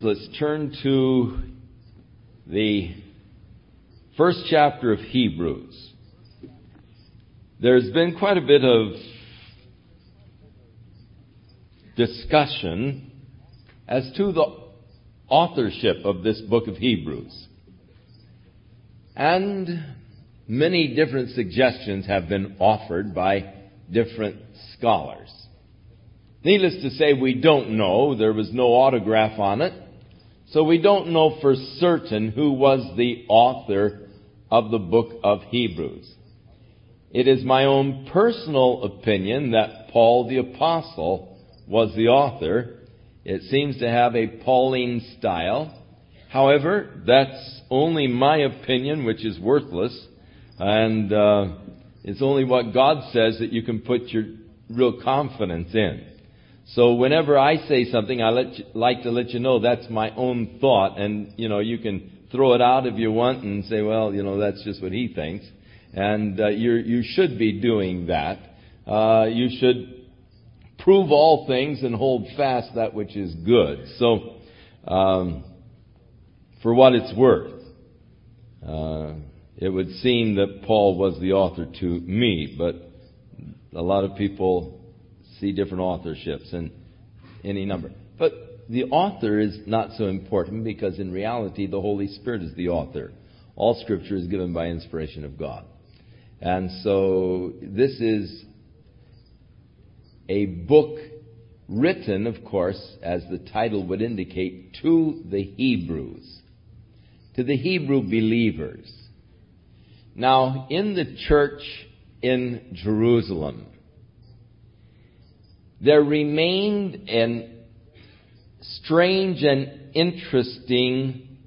Let's turn to the first chapter of Hebrews. There's been quite a bit of discussion as to the authorship of this book of Hebrews. And many different suggestions have been offered by different scholars. Needless to say, we don't know. There was no autograph on it. So we don't know for certain who was the author of the book of Hebrews. It is my own personal opinion that Paul the Apostle was the author. It seems to have a Pauline style. However, that's only my opinion, which is worthless, and uh, it's only what God says that you can put your real confidence in. So whenever I say something, I you, like to let you know that's my own thought, and you know you can throw it out if you want and say, well, you know that's just what he thinks, and uh, you you should be doing that. Uh, you should prove all things and hold fast that which is good. So, um, for what it's worth, uh, it would seem that Paul was the author to me, but a lot of people see different authorships and any number. But the author is not so important because in reality the Holy Spirit is the author. All scripture is given by inspiration of God. And so this is a book written, of course, as the title would indicate, to the Hebrews, to the Hebrew believers. Now, in the church in Jerusalem, there remained an strange and interesting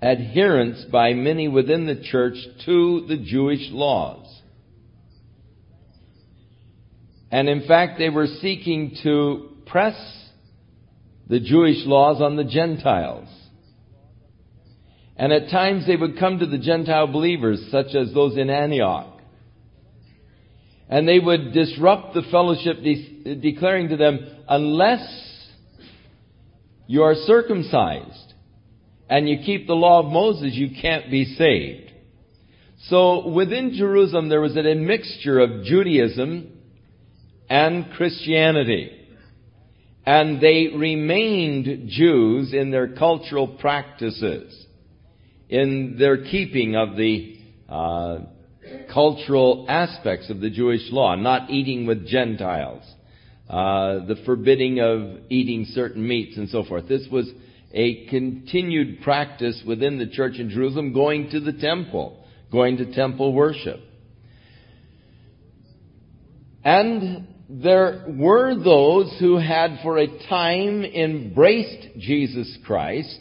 adherence by many within the church to the Jewish laws. And in fact, they were seeking to press the Jewish laws on the Gentiles. And at times they would come to the Gentile believers, such as those in Antioch, and they would disrupt the fellowship, de- declaring to them, unless you are circumcised and you keep the law of Moses, you can't be saved. So within Jerusalem, there was a mixture of Judaism and Christianity. And they remained Jews in their cultural practices, in their keeping of the uh, cultural aspects of the Jewish law, not eating with Gentiles, uh, the forbidding of eating certain meats and so forth. This was a continued practice within the church in Jerusalem, going to the temple, going to temple worship. And there were those who had for a time embraced Jesus Christ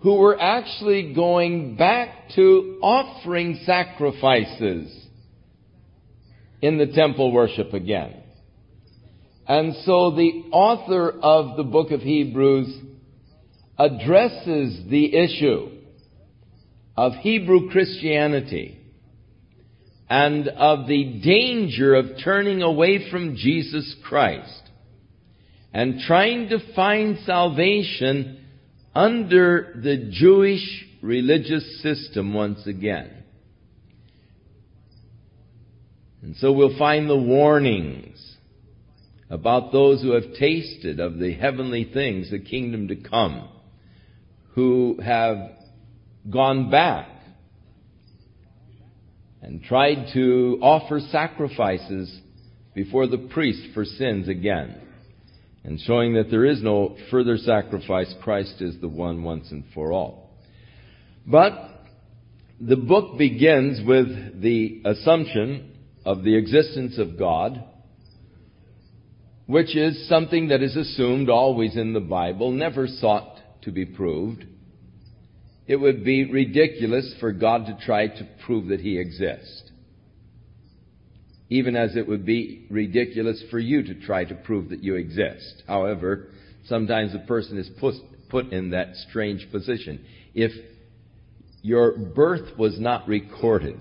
who were actually going back to offering sacrifices in the temple worship again. And so the author of the book of Hebrews addresses the issue of Hebrew Christianity and of the danger of turning away from Jesus Christ and trying to find salvation under the Jewish religious system once again. And so we'll find the warnings about those who have tasted of the heavenly things, the kingdom to come, who have gone back and tried to offer sacrifices before the priest for sins again and showing that there is no further sacrifice. Christ is the one once and for all. But the book begins with the assumption of the existence of God, which is something that is assumed always in the Bible, never sought to be proved. It would be ridiculous for God to try to prove that He exists even as it would be ridiculous for you to try to prove that you exist. However, sometimes a person is put, put in that strange position. If your birth was not recorded,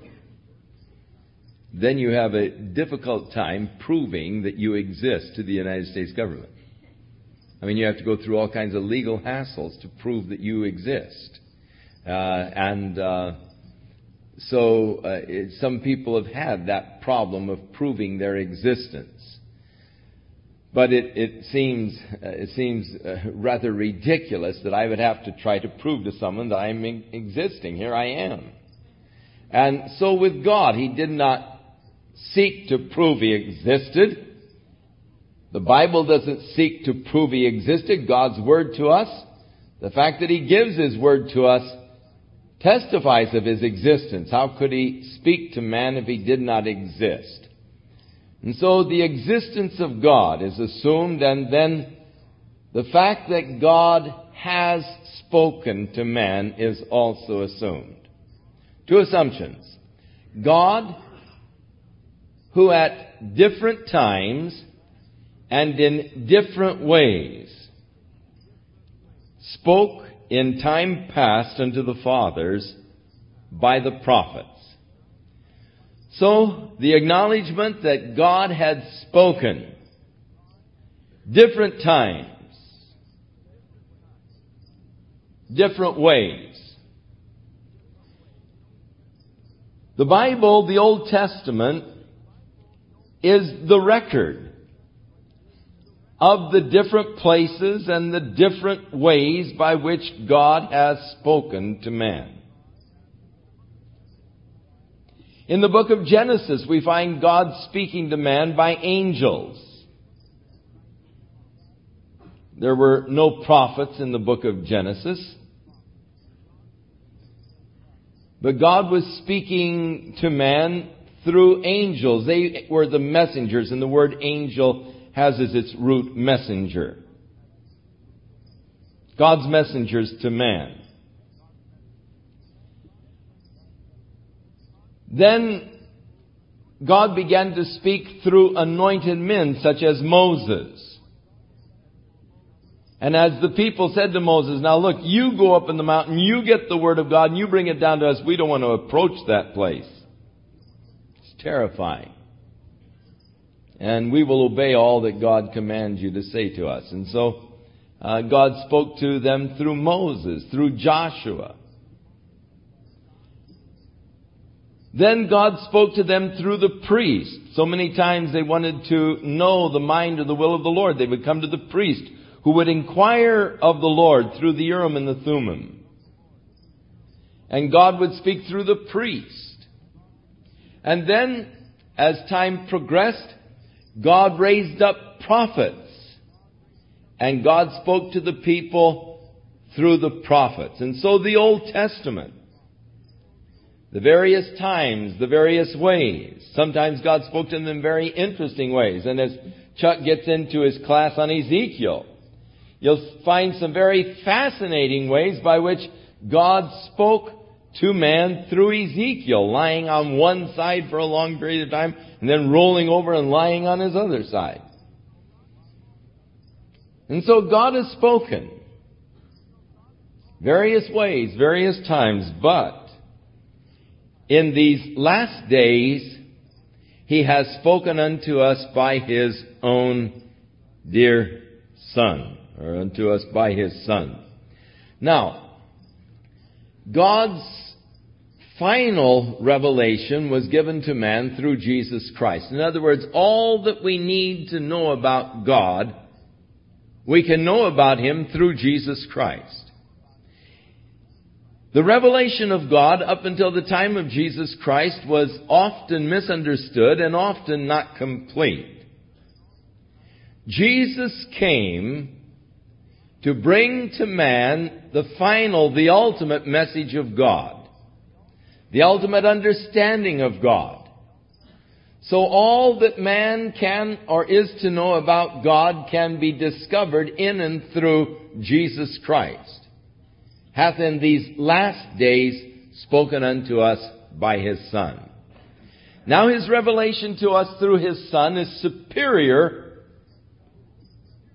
then you have a difficult time proving that you exist to the United States government. I mean, you have to go through all kinds of legal hassles to prove that you exist. Uh, and uh, so uh, it, some people have had that problem of proving their existence. But it, it seems, uh, it seems uh, rather ridiculous that I would have to try to prove to someone that I'm existing. Here I am. And so with God, He did not seek to prove He existed. The Bible doesn't seek to prove He existed. God's Word to us, the fact that He gives His Word to us, testifies of His existence. How could He speak to man if He did not exist? And so the existence of God is assumed and then the fact that God has spoken to man is also assumed. Two assumptions. God, who at different times and in different ways spoke in time past unto the fathers by the prophets. So, the acknowledgement that God had spoken different times, different ways. The Bible, the Old Testament, is the record of the different places and the different ways by which God has spoken to man. In the book of Genesis, we find God speaking to man by angels. There were no prophets in the book of Genesis. But God was speaking to man through angels. They were the messengers, and the word angel has as its root messenger. God's messengers to man. Then God began to speak through anointed men such as Moses. And as the people said to Moses, now look, you go up in the mountain, you get the word of God, and you bring it down to us. We don't want to approach that place. It's terrifying. And we will obey all that God commands you to say to us. And so, uh, God spoke to them through Moses, through Joshua. Then God spoke to them through the priest. So many times they wanted to know the mind or the will of the Lord. They would come to the priest who would inquire of the Lord through the Urim and the Thummim. And God would speak through the priest. And then, as time progressed, God raised up prophets. And God spoke to the people through the prophets. And so the Old Testament the various times, the various ways. Sometimes God spoke to them in very interesting ways. And as Chuck gets into his class on Ezekiel, you'll find some very fascinating ways by which God spoke to man through Ezekiel, lying on one side for a long period of time and then rolling over and lying on his other side. And so God has spoken various ways, various times, but in these last days, he has spoken unto us by his own dear Son, or unto us by his Son. Now, God's final revelation was given to man through Jesus Christ. In other words, all that we need to know about God, we can know about Him through Jesus Christ. The revelation of God up until the time of Jesus Christ was often misunderstood and often not complete. Jesus came to bring to man the final, the ultimate message of God. The ultimate understanding of God. So all that man can or is to know about God can be discovered in and through Jesus Christ hath in these last days spoken unto us by his Son. Now his revelation to us through his Son is superior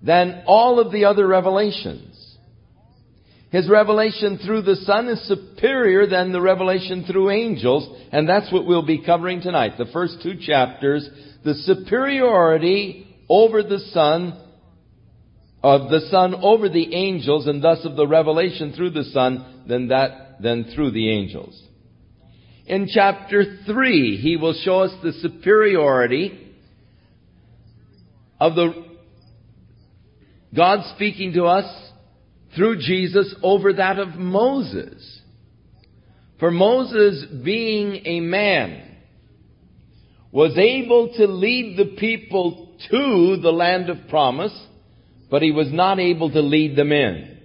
than all of the other revelations. His revelation through the Son is superior than the revelation through angels, and that's what we'll be covering tonight. The first two chapters, the superiority over the Son of the Son over the angels, and thus of the revelation through the Son than that than through the angels. In chapter 3, he will show us the superiority of the God speaking to us through Jesus over that of Moses. For Moses, being a man, was able to lead the people to the land of promise, but he was not able to lead them in.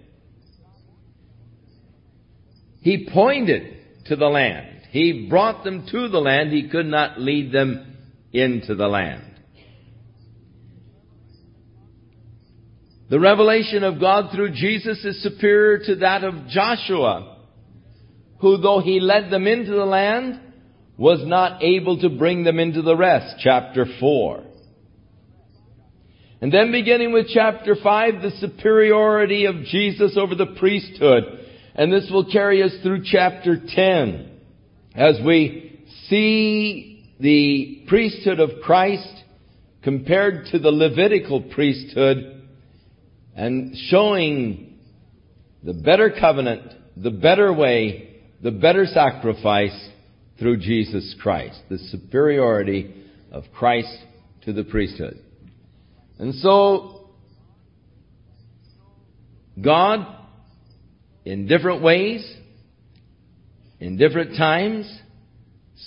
He pointed to the land. He brought them to the land. He could not lead them into the land. The revelation of God through Jesus is superior to that of Joshua, who though he led them into the land, was not able to bring them into the rest. Chapter 4. And then beginning with chapter 5, the superiority of Jesus over the priesthood. And this will carry us through chapter 10 as we see the priesthood of Christ compared to the Levitical priesthood and showing the better covenant, the better way, the better sacrifice through Jesus Christ, the superiority of Christ to the priesthood. And so, God, in different ways, in different times,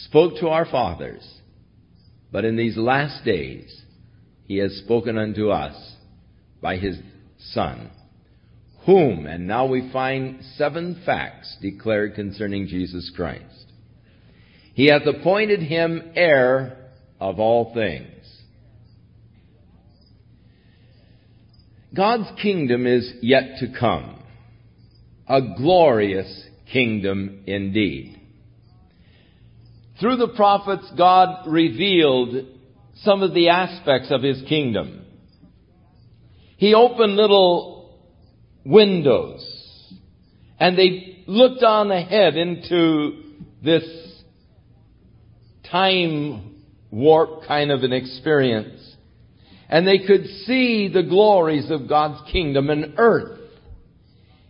spoke to our fathers. But in these last days, He has spoken unto us by His Son, whom, and now we find seven facts declared concerning Jesus Christ. He hath appointed him heir of all things. God's kingdom is yet to come. A glorious kingdom indeed. Through the prophets, God revealed some of the aspects of his kingdom. He opened little windows and they looked on ahead into this time warp kind of an experience. And they could see the glories of God's kingdom and earth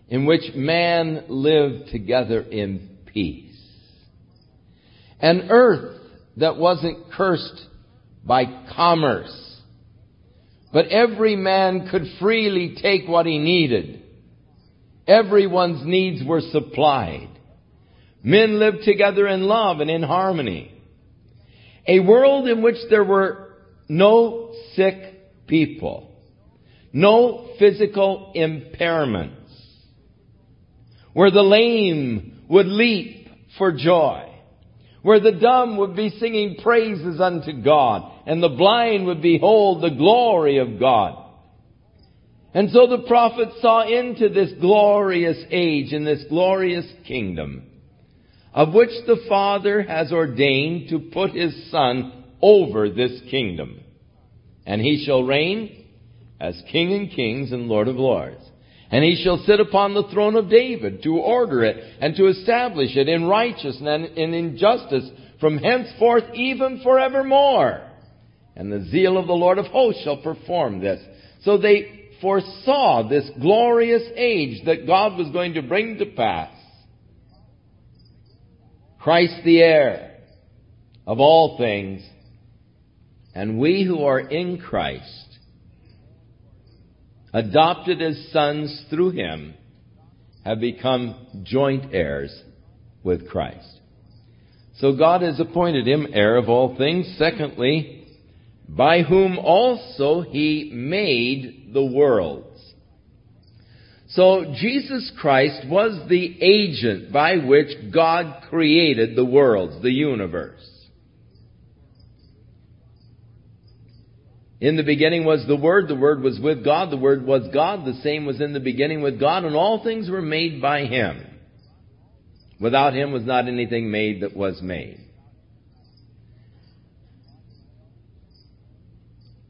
in which man lived together in peace. An earth that wasn't cursed by commerce but every man could freely take what he needed. Everyone's needs were supplied. Men lived together in love and in harmony. A world in which there were no sick people. No physical impairments. Where the lame would leap for joy where the dumb would be singing praises unto God, and the blind would behold the glory of God. And so the prophet saw into this glorious age and this glorious kingdom, of which the Father has ordained to put his Son over this kingdom. And he shall reign as King and kings and Lord of lords. And he shall sit upon the throne of David to order it and to establish it in righteousness and in justice from henceforth even forevermore. And the zeal of the Lord of hosts shall perform this. So they foresaw this glorious age that God was going to bring to pass. Christ the heir of all things. And we who are in Christ adopted as sons through him, have become joint heirs with Christ. So God has appointed him heir of all things. Secondly, by whom also he made the worlds. So Jesus Christ was the agent by which God created the worlds, the universe. In the beginning was the Word, the Word was with God, the Word was God, the same was in the beginning with God, and all things were made by Him. Without Him was not anything made that was made.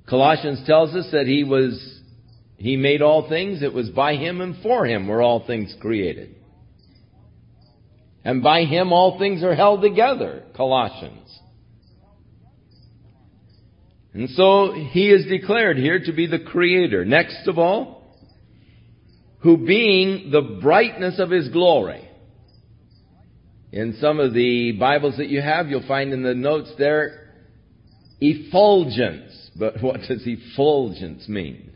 Colossians tells us that He was, He made all things, it was by Him and for Him were all things created. And by Him all things are held together, Colossians. And so he is declared here to be the creator. Next of all, who being the brightness of his glory. In some of the Bibles that you have, you'll find in the notes there, effulgence. But what does effulgence mean?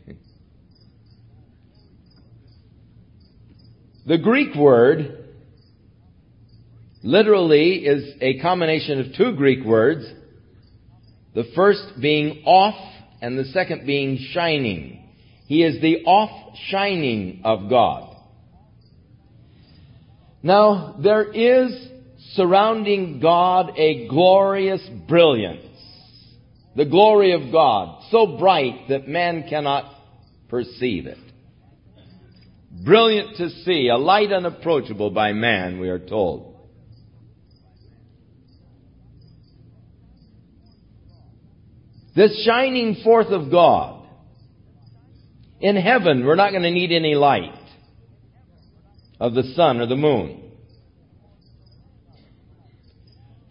The Greek word literally is a combination of two Greek words, the first being off and the second being shining. He is the off shining of God. Now, there is surrounding God a glorious brilliance. The glory of God, so bright that man cannot perceive it. Brilliant to see, a light unapproachable by man, we are told. This shining forth of God. In heaven, we're not going to need any light of the sun or the moon.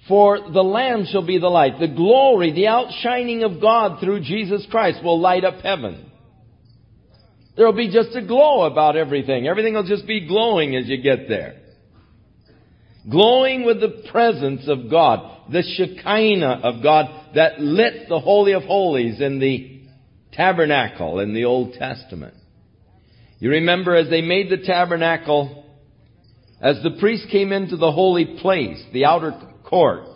For the Lamb shall be the light. The glory, the outshining of God through Jesus Christ will light up heaven. There will be just a glow about everything. Everything will just be glowing as you get there. Glowing with the presence of God, the Shekinah of God that lit the Holy of Holies in the tabernacle in the Old Testament. You remember as they made the tabernacle, as the priest came into the holy place, the outer court,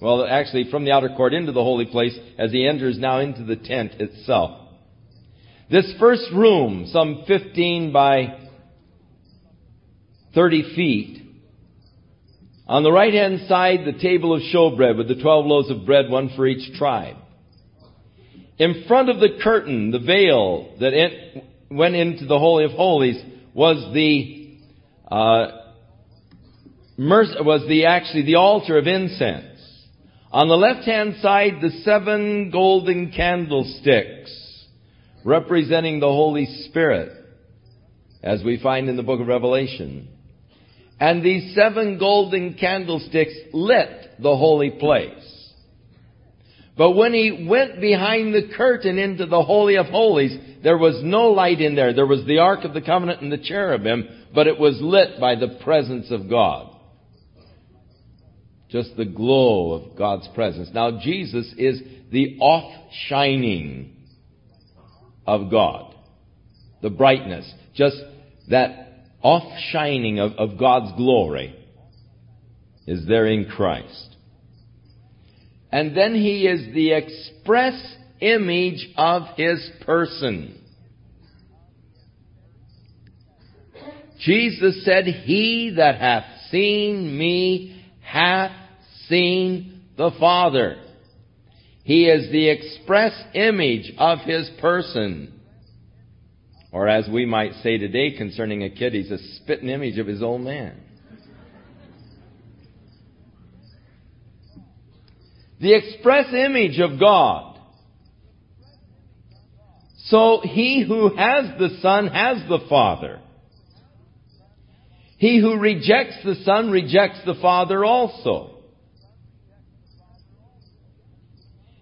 well, actually from the outer court into the holy place, as he enters now into the tent itself. This first room, some 15 by 30 feet, on the right hand side, the table of showbread with the 12 loaves of bread, one for each tribe. In front of the curtain, the veil that went into the Holy of Holies was the, uh, was the, actually the altar of incense. On the left hand side, the seven golden candlesticks representing the Holy Spirit, as we find in the book of Revelation. And these seven golden candlesticks lit the holy place. But when he went behind the curtain into the Holy of Holies, there was no light in there. There was the Ark of the Covenant and the cherubim, but it was lit by the presence of God. Just the glow of God's presence. Now Jesus is the off shining of God. The brightness. Just that off shining of, of God's glory is there in Christ. And then he is the express image of his person. Jesus said, He that hath seen me hath seen the Father. He is the express image of his person. Or as we might say today concerning a kid, he's a spitting image of his old man. The express image of God. So he who has the Son has the Father. He who rejects the Son rejects the Father also.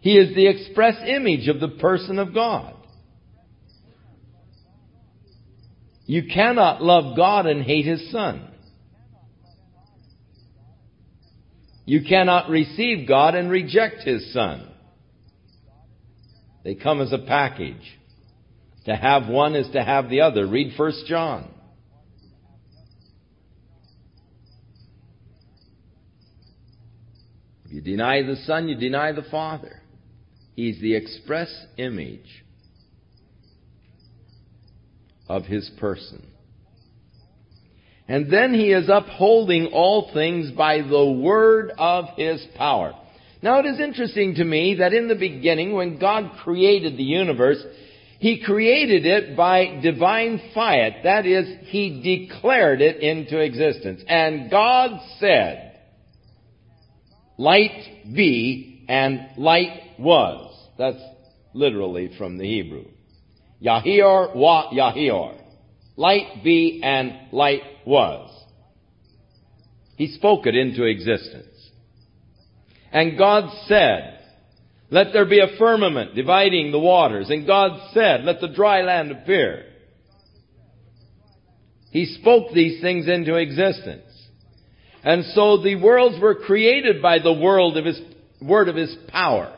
He is the express image of the person of God. You cannot love God and hate His Son. You cannot receive God and reject His Son. They come as a package. To have one is to have the other. Read 1 John. If you deny the Son, you deny the Father. He's the express image of his person. And then he is upholding all things by the word of his power. Now it is interesting to me that in the beginning, when God created the universe, he created it by divine fiat. That is, he declared it into existence. And God said, light be, and light was. That's literally from the Hebrew. Yahior wa Yahior. Light be and light was. He spoke it into existence. And God said, let there be a firmament dividing the waters. And God said, let the dry land appear. He spoke these things into existence. And so the worlds were created by the world of his, word of his power.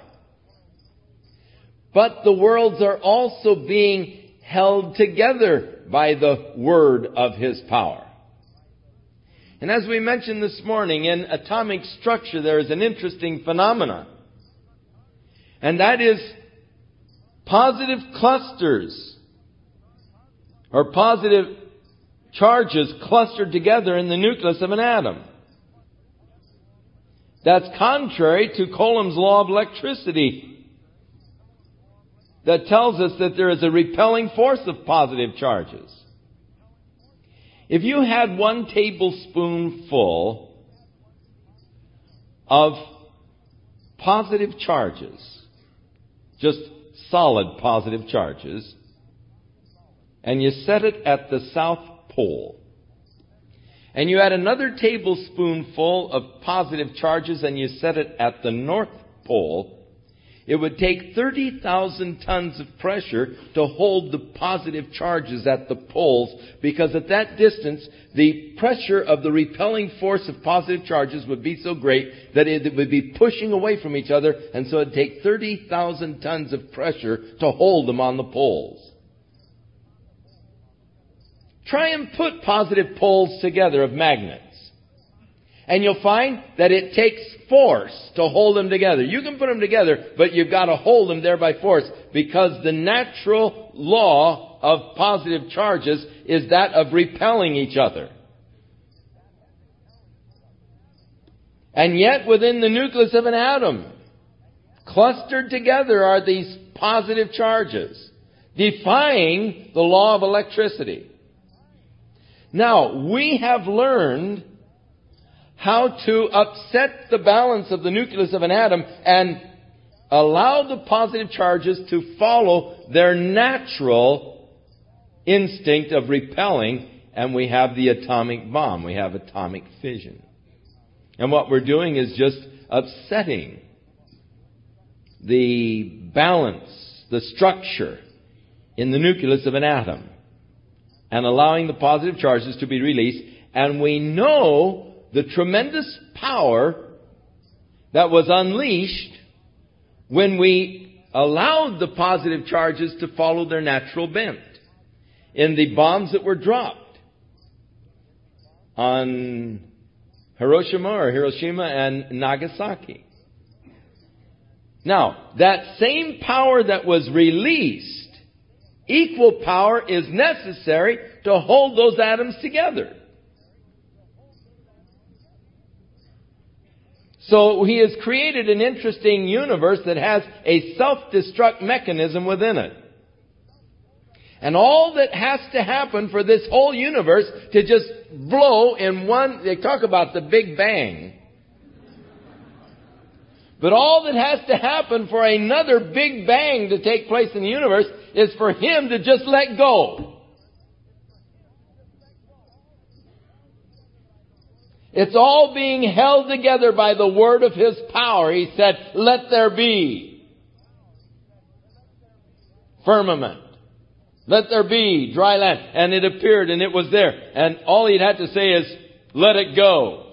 But the worlds are also being held together by the word of his power. And as we mentioned this morning, in atomic structure there is an interesting phenomenon. And that is positive clusters or positive charges clustered together in the nucleus of an atom. That's contrary to Coulomb's law of electricity that tells us that there is a repelling force of positive charges. If you had one tablespoon full of positive charges, just solid positive charges, and you set it at the South Pole, and you add another tablespoonful of positive charges and you set it at the North Pole, it would take 30,000 tons of pressure to hold the positive charges at the poles because at that distance, the pressure of the repelling force of positive charges would be so great that it would be pushing away from each other and so it would take 30,000 tons of pressure to hold them on the poles. Try and put positive poles together of magnets. And you'll find that it takes force to hold them together. You can put them together, but you've got to hold them there by force because the natural law of positive charges is that of repelling each other. And yet within the nucleus of an atom, clustered together are these positive charges, defying the law of electricity. Now, we have learned how to upset the balance of the nucleus of an atom and allow the positive charges to follow their natural instinct of repelling, and we have the atomic bomb. We have atomic fission. And what we're doing is just upsetting the balance, the structure in the nucleus of an atom and allowing the positive charges to be released. And we know the tremendous power that was unleashed when we allowed the positive charges to follow their natural bent in the bombs that were dropped on Hiroshima or Hiroshima and Nagasaki. Now, that same power that was released Equal power is necessary to hold those atoms together. So he has created an interesting universe that has a self-destruct mechanism within it. And all that has to happen for this whole universe to just blow in one, they talk about the Big Bang. But all that has to happen for another Big Bang to take place in the universe is for him to just let go. It's all being held together by the word of his power. He said, let there be firmament. Let there be dry land. And it appeared and it was there. And all he'd had to say is, let it go.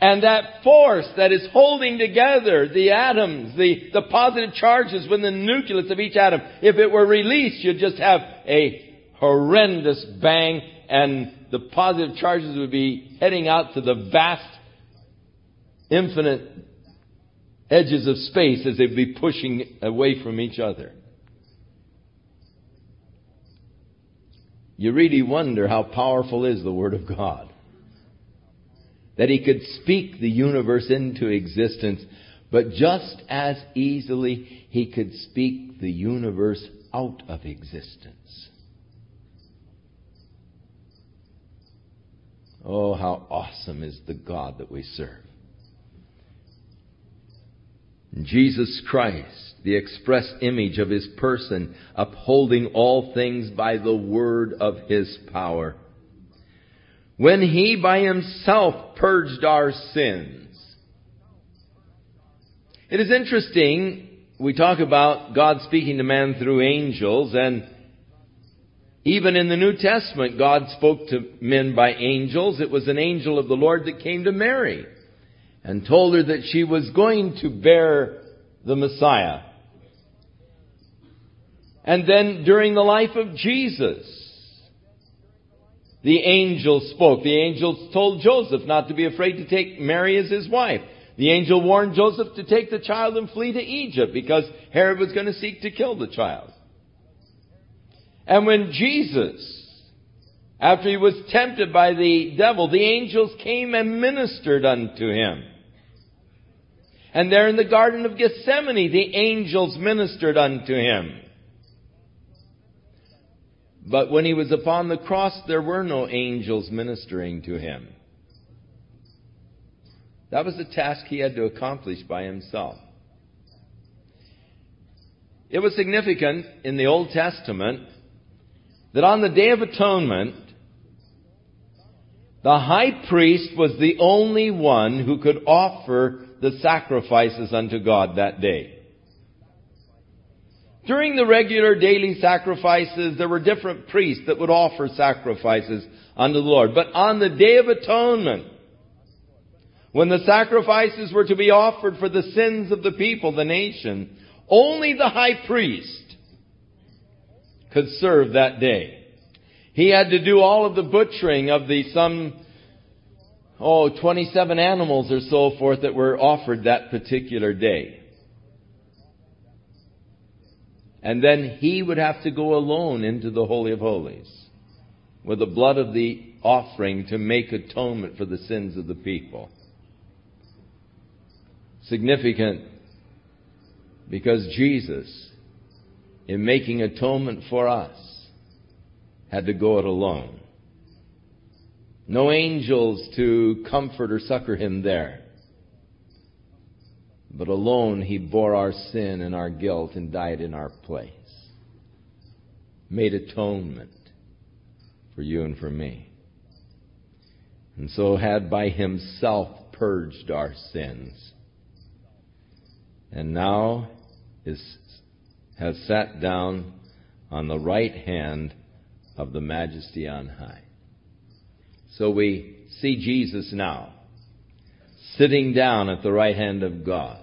And that force that is holding together the atoms, the, the positive charges within the nucleus of each atom, if it were released, you'd just have a horrendous bang and the positive charges would be heading out to the vast, infinite edges of space as they'd be pushing away from each other. You really wonder how powerful is the Word of God that he could speak the universe into existence, but just as easily he could speak the universe out of existence. Oh, how awesome is the God that we serve. Jesus Christ, the express image of his person, upholding all things by the word of his power when he by himself purged our sins. It is interesting, we talk about God speaking to man through angels, and Even in the New Testament, God spoke to men by angels. It was an angel of the Lord that came to Mary and told her that she was going to bear the Messiah. And then during the life of Jesus, the angel spoke. The angel told Joseph not to be afraid to take Mary as his wife. The angel warned Joseph to take the child and flee to Egypt because Herod was going to seek to kill the child. And when Jesus, after he was tempted by the devil, the angels came and ministered unto him. And there in the Garden of Gethsemane, the angels ministered unto him. But when he was upon the cross, there were no angels ministering to him. That was a task he had to accomplish by himself. It was significant in the Old Testament that on the Day of Atonement, the high priest was the only one who could offer the sacrifices unto God that day. During the regular daily sacrifices, there were different priests that would offer sacrifices unto the Lord. But on the Day of Atonement, when the sacrifices were to be offered for the sins of the people, the nation, only the high priest could serve that day. He had to do all of the butchering of the some, oh, 27 animals or so forth that were offered that particular day. And then he would have to go alone into the Holy of Holies with the blood of the offering to make atonement for the sins of the people. Significant because Jesus, in making atonement for us, had to go it alone. No angels to comfort or succor him there but alone he bore our sin and our guilt and died in our place. Made atonement for you and for me. And so had by himself purged our sins. And now is, has sat down on the right hand of the majesty on high. So we see Jesus now sitting down at the right hand of God.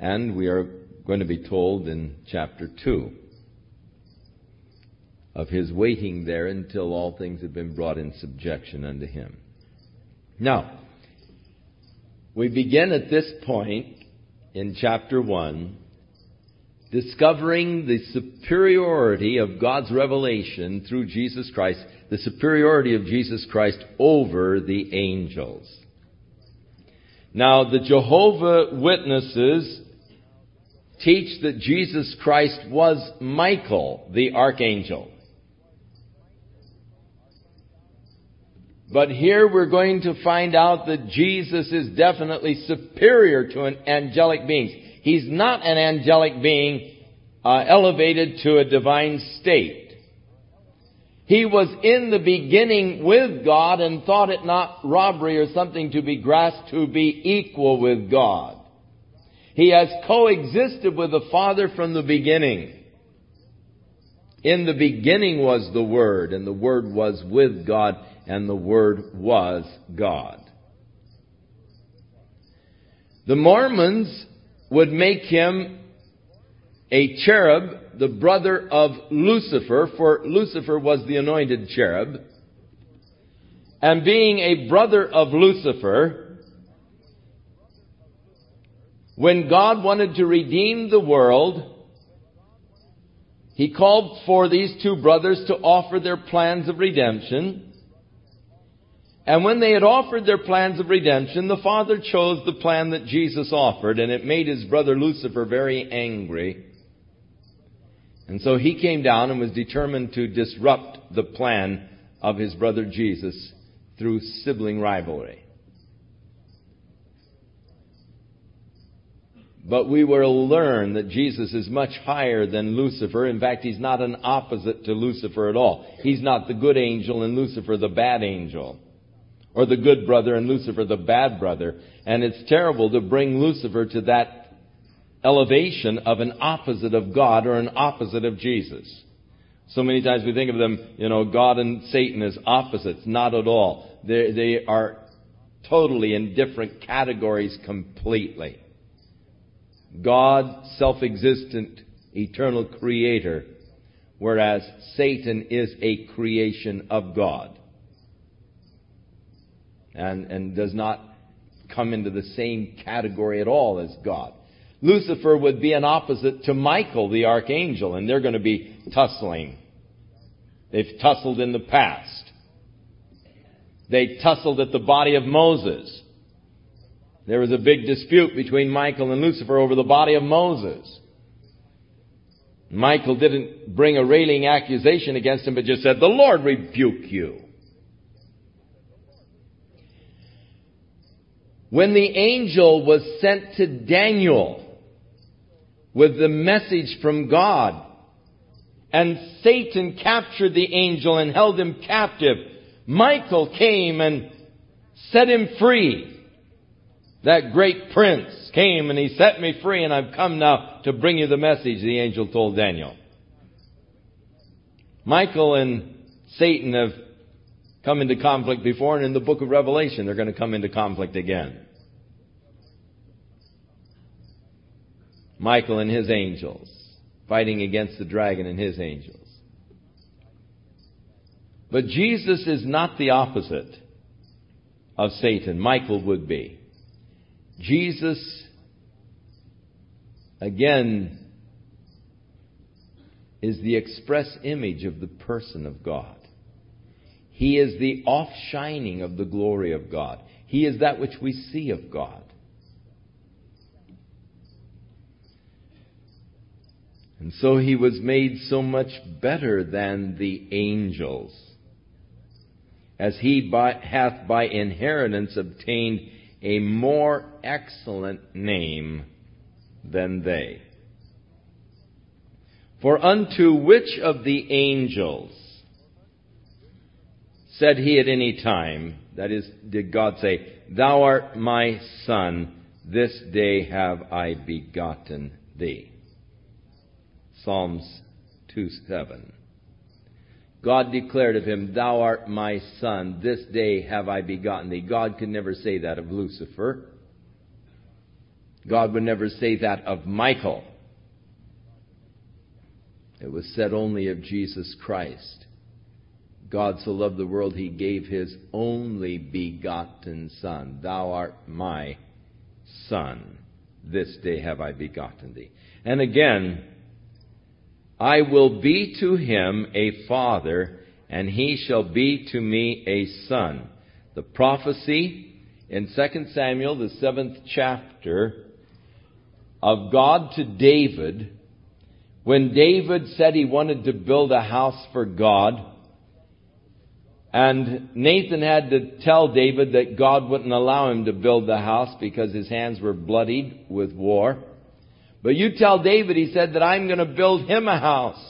And we are going to be told in chapter 2 of his waiting there until all things have been brought in subjection unto him. Now, we begin at this point in chapter 1 discovering the superiority of God's revelation through Jesus Christ, the superiority of Jesus Christ over the angels. Now, the Jehovah Witnesses teach that Jesus Christ was Michael, the archangel. But here we're going to find out that Jesus is definitely superior to an angelic being. He's not an angelic being uh, elevated to a divine state. He was in the beginning with God and thought it not robbery or something to be grasped to be equal with God. He has coexisted with the Father from the beginning. In the beginning was the Word, and the Word was with God, and the Word was God. The Mormons would make him a cherub, the brother of Lucifer, for Lucifer was the anointed cherub. And being a brother of Lucifer, when God wanted to redeem the world, He called for these two brothers to offer their plans of redemption. And when they had offered their plans of redemption, the Father chose the plan that Jesus offered, and it made his brother Lucifer very angry. And so he came down and was determined to disrupt the plan of his brother Jesus through sibling rivalry. But we will learn that Jesus is much higher than Lucifer. In fact, he's not an opposite to Lucifer at all. He's not the good angel and Lucifer the bad angel. Or the good brother and Lucifer the bad brother. And it's terrible to bring Lucifer to that elevation of an opposite of God or an opposite of Jesus. So many times we think of them, you know, God and Satan as opposites. Not at all. They, they are totally in different categories completely. God, self-existent, eternal creator, whereas Satan is a creation of God. And, and does not come into the same category at all as God. Lucifer would be an opposite to Michael, the archangel, and they're going to be tussling. They've tussled in the past. They tussled at the body of Moses. There was a big dispute between Michael and Lucifer over the body of Moses. Michael didn't bring a railing accusation against him, but just said, the Lord rebuke you. When the angel was sent to Daniel with the message from God, and Satan captured the angel and held him captive, Michael came and set him free. That great prince came and he set me free and I've come now to bring you the message the angel told Daniel. Michael and Satan have come into conflict before and in the book of Revelation they're going to come into conflict again. Michael and his angels fighting against the dragon and his angels. But Jesus is not the opposite of Satan. Michael would be. Jesus, again, is the express image of the person of God. He is the offshining of the glory of God. He is that which we see of God. And so he was made so much better than the angels, as he by, hath by inheritance obtained a more excellent name than they. For unto which of the angels said he at any time, that is, did God say, Thou art my son, this day have I begotten thee? Psalms 2 7. God declared of him, Thou art my son, this day have I begotten thee. God could never say that of Lucifer. God would never say that of Michael. It was said only of Jesus Christ. God so loved the world, he gave his only begotten Son. Thou art my Son. This day have I begotten thee. And again, I will be to him a father, and he shall be to me a son. The prophecy in 2 Samuel, the seventh chapter, of God to David, when David said he wanted to build a house for God, and Nathan had to tell David that God wouldn't allow him to build the house because his hands were bloodied with war. But you tell David, he said, that I'm going to build him a house.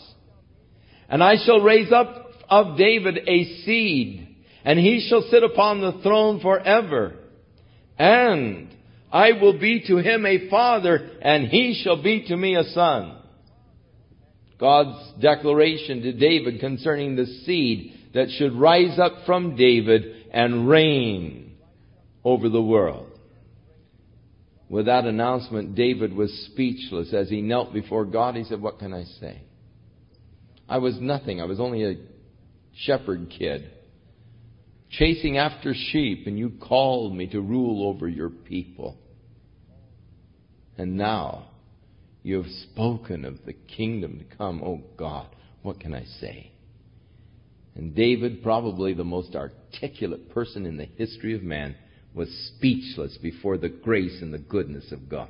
And I shall raise up of David a seed, and he shall sit upon the throne forever. And I will be to him a father, and he shall be to me a son. God's declaration to David concerning the seed that should rise up from David and reign over the world. With that announcement, David was speechless as he knelt before God. He said, What can I say? I was nothing. I was only a shepherd kid chasing after sheep, and you called me to rule over your people. And now you have spoken of the kingdom to come. Oh God, what can I say? And David, probably the most articulate person in the history of man, was speechless before the grace and the goodness of God.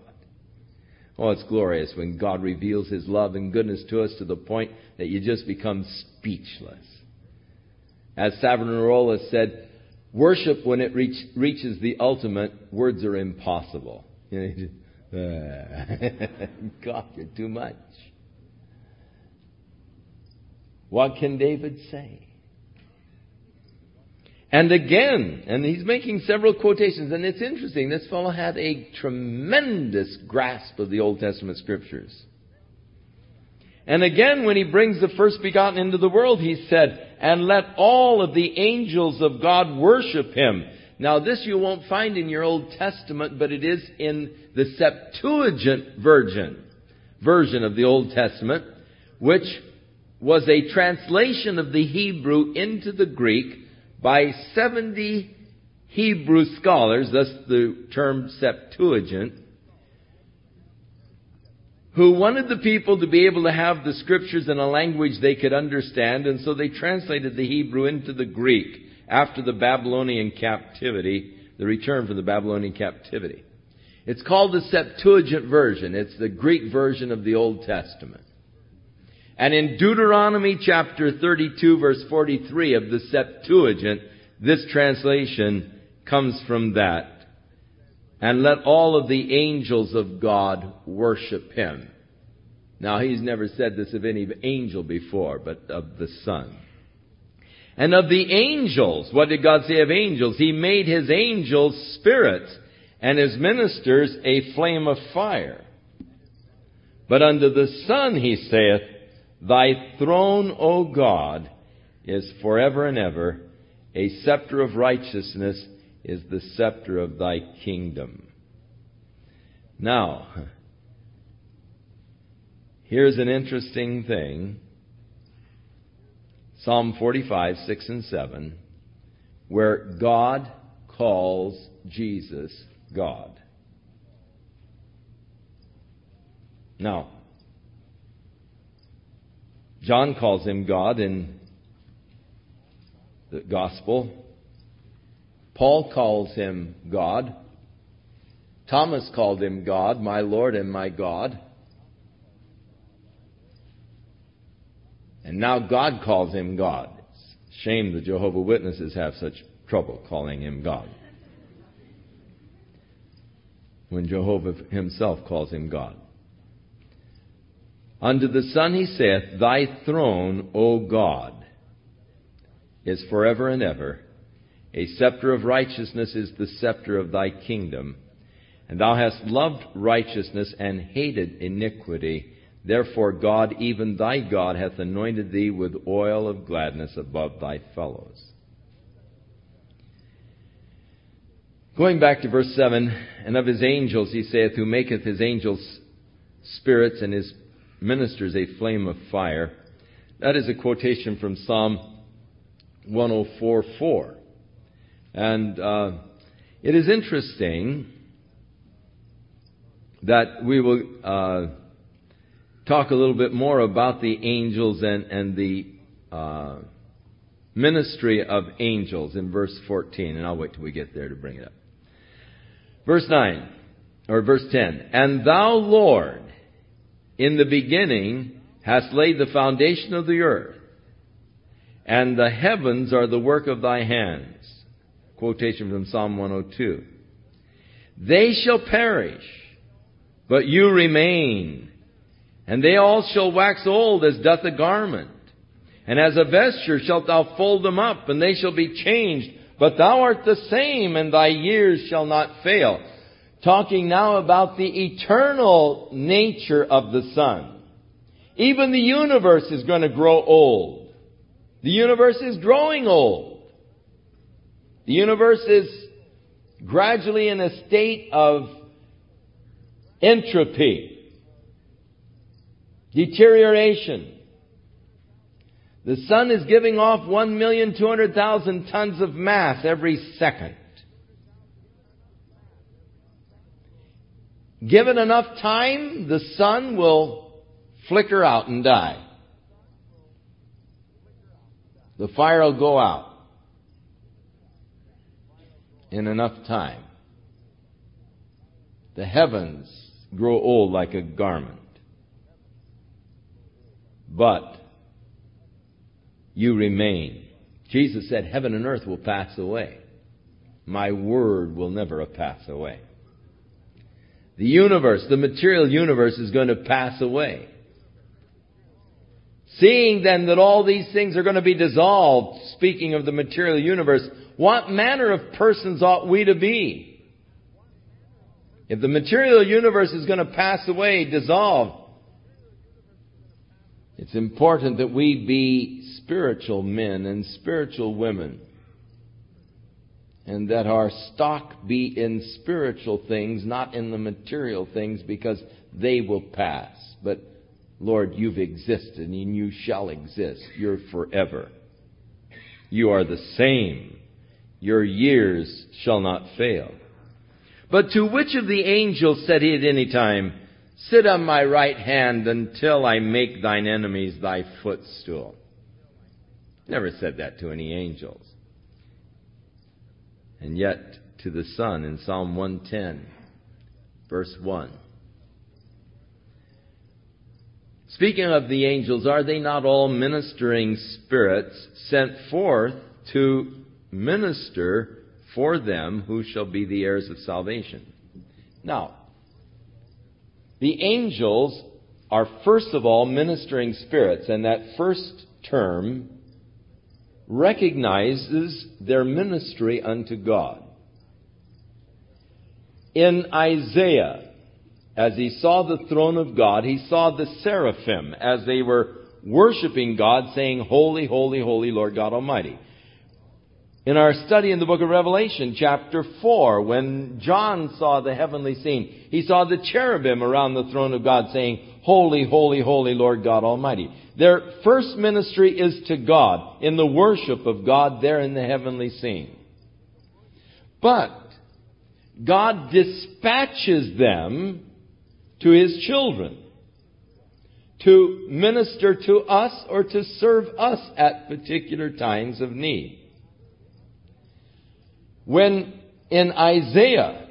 Oh, it's glorious when God reveals His love and goodness to us to the point that you just become speechless. As Savonarola said, worship when it reach, reaches the ultimate, words are impossible. God, you're too much. What can David say? And again, and he's making several quotations, and it's interesting, this fellow had a tremendous grasp of the Old Testament scriptures. And again, when he brings the first begotten into the world, he said, and let all of the angels of God worship him. Now this you won't find in your Old Testament, but it is in the Septuagint version, version of the Old Testament, which was a translation of the Hebrew into the Greek by 70 Hebrew scholars, thus the term Septuagint, who wanted the people to be able to have the scriptures in a language they could understand, and so they translated the Hebrew into the Greek after the Babylonian captivity, the return from the Babylonian captivity. It's called the Septuagint version. It's the Greek version of the Old Testament. And in Deuteronomy chapter 32 verse 43 of the Septuagint, this translation comes from that. And let all of the angels of God worship him. Now he's never said this of any angel before, but of the Son. And of the angels, what did God say of angels? He made his angels spirits and his ministers a flame of fire. But unto the Son he saith, Thy throne, O God, is forever and ever. A scepter of righteousness is the scepter of thy kingdom. Now, here's an interesting thing. Psalm 45, 6 and 7, where God calls Jesus God. Now, John calls him God in the gospel. Paul calls him God. Thomas called him God, my Lord and my God. And now God calls him God. Shame the Jehovah Witnesses have such trouble calling him God. When Jehovah himself calls him God. Unto the Son he saith, Thy throne, O God, is forever and ever. A scepter of righteousness is the scepter of thy kingdom. And thou hast loved righteousness and hated iniquity. Therefore God, even thy God, hath anointed thee with oil of gladness above thy fellows. Going back to verse 7, and of his angels he saith, who maketh his angels spirits and his ministers a flame of fire. That is a quotation from Psalm 104:4. And uh, it is interesting that we will uh, talk a little bit more about the angels and, and the uh, ministry of angels in verse 14, and I'll wait till we get there to bring it up. Verse 9, or verse 10, And thou, Lord, in the beginning hast laid the foundation of the earth, and the heavens are the work of thy hands. Quotation from Psalm 102. They shall perish, but you remain, and they all shall wax old as doth a garment. And as a vesture shalt thou fold them up, and they shall be changed. But thou art the same, and thy years shall not fail talking now about the eternal nature of the Son. Even the universe is going to grow old. The universe is growing old. The universe is gradually in a state of entropy, deterioration. The sun is giving off 1,200,000 tons of mass every second. Given enough time, the sun will flicker out and die. The fire will go out in enough time. The heavens grow old like a garment. But you remain. Jesus said, Heaven and earth will pass away. My word will never pass away. The universe, the material universe is going to pass away. Seeing then that all these things are going to be dissolved, speaking of the material universe, what manner of persons ought we to be? If the material universe is going to pass away, dissolve, it's important that we be spiritual men and spiritual women. And that our stock be in spiritual things, not in the material things, because they will pass. But Lord, you've existed and you shall exist. You're forever. You are the same. Your years shall not fail. But to which of the angels said he at any time, Sit on my right hand until I make thine enemies thy footstool? Never said that to any angels. And yet, to the Son in Psalm 110, verse 1. Speaking of the angels, are they not all ministering spirits sent forth to minister for them who shall be the heirs of salvation? Now, the angels are first of all ministering spirits, and that first term recognizes their ministry unto God. In Isaiah, as he saw the throne of God, he saw the seraphim as they were worshiping God, saying, Holy, holy, holy Lord God Almighty. In our study in the book of Revelation, chapter 4, when John saw the heavenly scene, he saw the cherubim around the throne of God saying, Holy, holy, holy Lord God Almighty. Their first ministry is to God, in the worship of God there in the heavenly scene. But, God dispatches them to His children to minister to us or to serve us at particular times of need. When in Isaiah,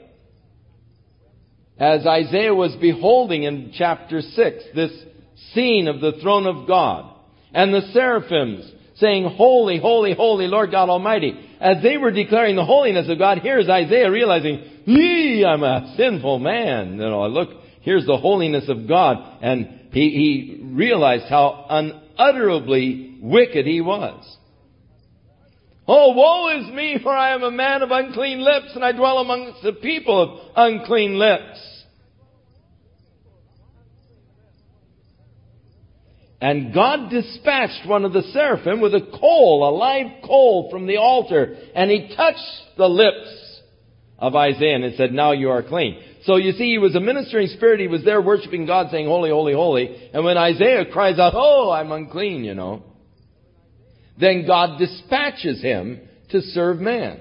as Isaiah was beholding in chapter 6 this scene of the throne of God and the seraphims saying, Holy, holy, holy Lord God Almighty, as they were declaring the holiness of God, here's Isaiah realizing, Yee, I'm a sinful man. You know, look, Here's the holiness of God. And he, he realized how unutterably wicked he was. Oh, woe is me, for I am a man of unclean lips, and I dwell amongst the people of unclean lips. And God dispatched one of the seraphim with a coal, a live coal from the altar, and he touched the lips of Isaiah and said, Now you are clean. So you see, he was a ministering spirit. He was there worshiping God saying, holy, holy, holy. And when Isaiah cries out, oh, I'm unclean, you know, then God dispatches him to serve man.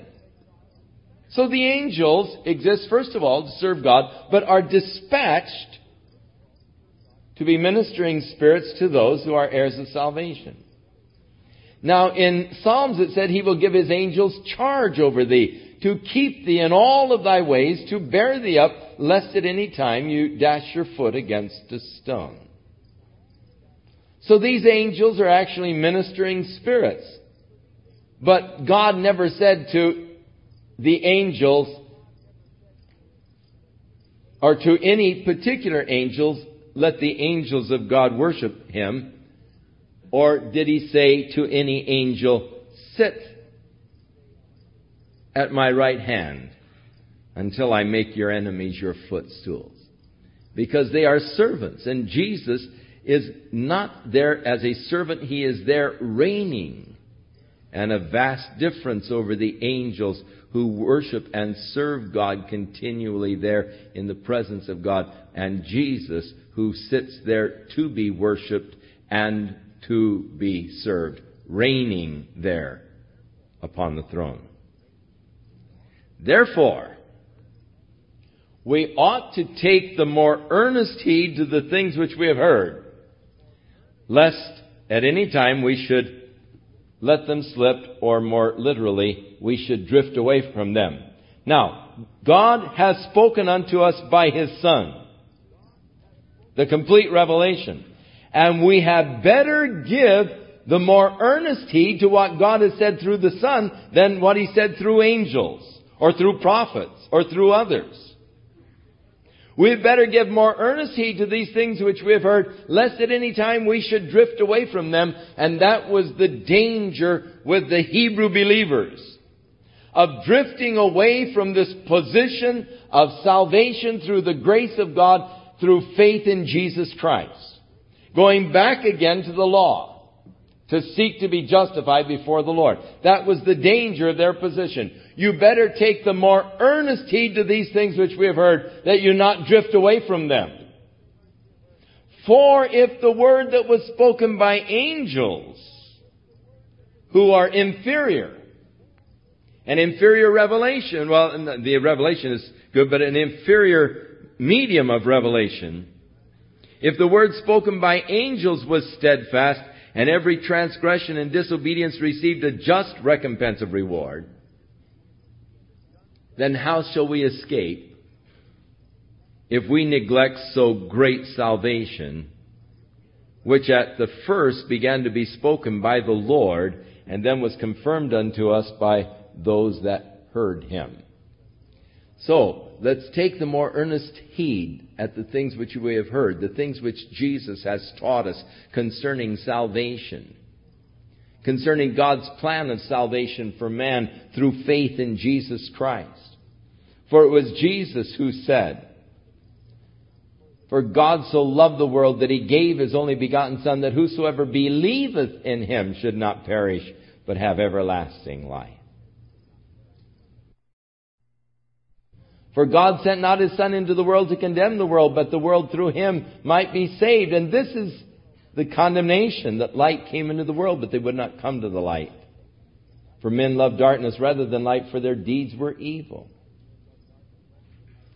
So the angels exist, first of all, to serve God, but are dispatched to be ministering spirits to those who are heirs of salvation. Now, in Psalms it said, He will give His angels charge over thee to keep thee in all of thy ways, to bear thee up, lest at any time you dash your foot against a stone. So these angels are actually ministering spirits. But God never said to the angels, or to any particular angels, let the angels of God worship him. Or did he say to any angel, sit at my right hand until I make your enemies your footstools. Because they are servants, and Jesus is not there as a servant, he is there reigning. And a vast difference over the angels who worship and serve God continually there in the presence of God, and Jesus who sits there to be worshiped and to be served, reigning there upon the throne. Therefore, we ought to take the more earnest heed to the things which we have heard, lest at any time we should let them slip, or more literally, we should drift away from them. Now, God has spoken unto us by His Son, the complete revelation, and we had better give the more earnest heed to what God has said through the Son than what He said through angels or through prophets, or through others. We had better give more earnest heed to these things which we have heard, lest at any time we should drift away from them. And that was the danger with the Hebrew believers. Of drifting away from this position of salvation through the grace of God through faith in Jesus Christ. Going back again to the law to seek to be justified before the Lord. That was the danger of their position. You better take the more earnest heed to these things which we have heard, that you not drift away from them. For if the word that was spoken by angels, who are inferior, an inferior revelation, well, the revelation is good, but an inferior medium of revelation, if the word spoken by angels was steadfast, and every transgression and disobedience received a just recompense of reward, then how shall we escape if we neglect so great salvation, which at the first began to be spoken by the Lord, and then was confirmed unto us by those that heard him? So, let's take the more earnest heed at the things which we have heard, the things which Jesus has taught us concerning salvation concerning God's plan of salvation for man through faith in Jesus Christ. For it was Jesus who said, For God so loved the world that he gave his only begotten Son, that whosoever believeth in him should not perish, but have everlasting life. For God sent not his Son into the world to condemn the world, but the world through him might be saved. And this is the condemnation that light came into the world, but they would not come to the light. For men loved darkness rather than light, for their deeds were evil.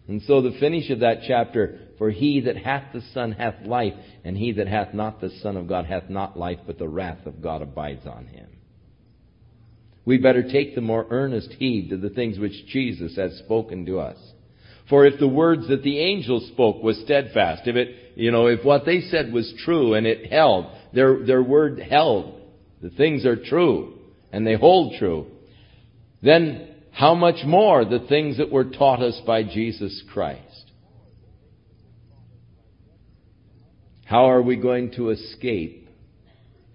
And so the finish of that chapter, for he that hath the Son hath life, and he that hath not the Son of God hath not life, but the wrath of God abides on him. We better take the more earnest heed to the things which Jesus has spoken to us. For if the words that the angels spoke was steadfast, if it, you know, if what they said was true and it held, their, their word held, the things are true and they hold true, then how much more the things that were taught us by Jesus Christ? How are we going to escape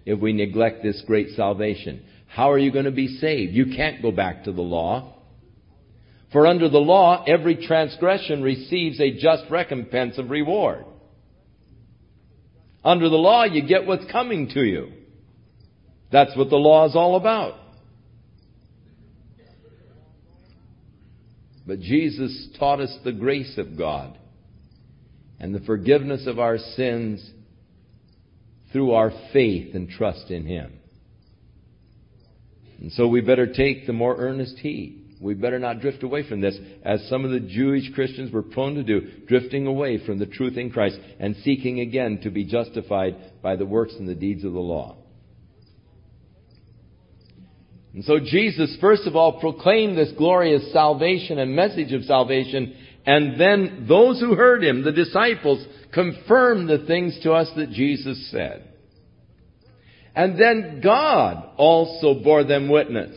if we neglect this great salvation? How are you going to be saved? You can't go back to the law. For under the law, every transgression receives a just recompense of reward. Under the law, you get what's coming to you. That's what the law is all about. But Jesus taught us the grace of God and the forgiveness of our sins through our faith and trust in Him. And so we better take the more earnest heed. We better not drift away from this, as some of the Jewish Christians were prone to do, drifting away from the truth in Christ and seeking again to be justified by the works and the deeds of the law. And so Jesus, first of all, proclaimed this glorious salvation and message of salvation, and then those who heard him, the disciples, confirmed the things to us that Jesus said. And then God also bore them witness.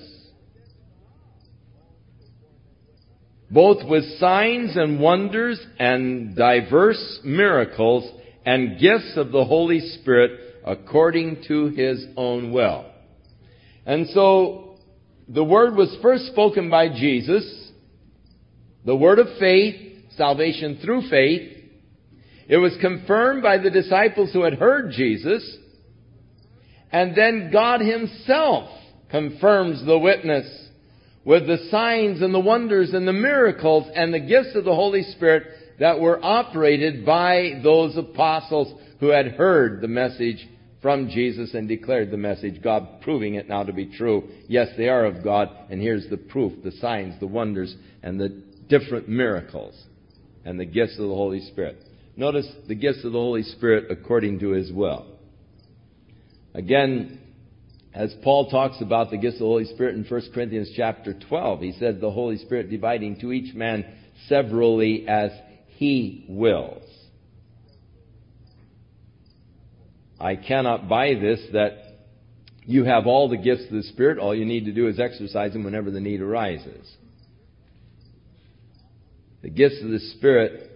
Both with signs and wonders and diverse miracles and gifts of the Holy Spirit according to his own will. And so the word was first spoken by Jesus, the word of faith, salvation through faith. It was confirmed by the disciples who had heard Jesus. And then God Himself confirms the witness with the signs and the wonders and the miracles and the gifts of the Holy Spirit that were operated by those apostles who had heard the message from Jesus and declared the message, God proving it now to be true. Yes, they are of God, and here's the proof, the signs, the wonders, and the different miracles, and the gifts of the Holy Spirit. Notice the gifts of the Holy Spirit according to His will. Again, as Paul talks about the gifts of the Holy Spirit in 1 Corinthians chapter 12, he says the Holy Spirit dividing to each man severally as he wills. I cannot buy this that you have all the gifts of the Spirit. All you need to do is exercise them whenever the need arises. The gifts of the Spirit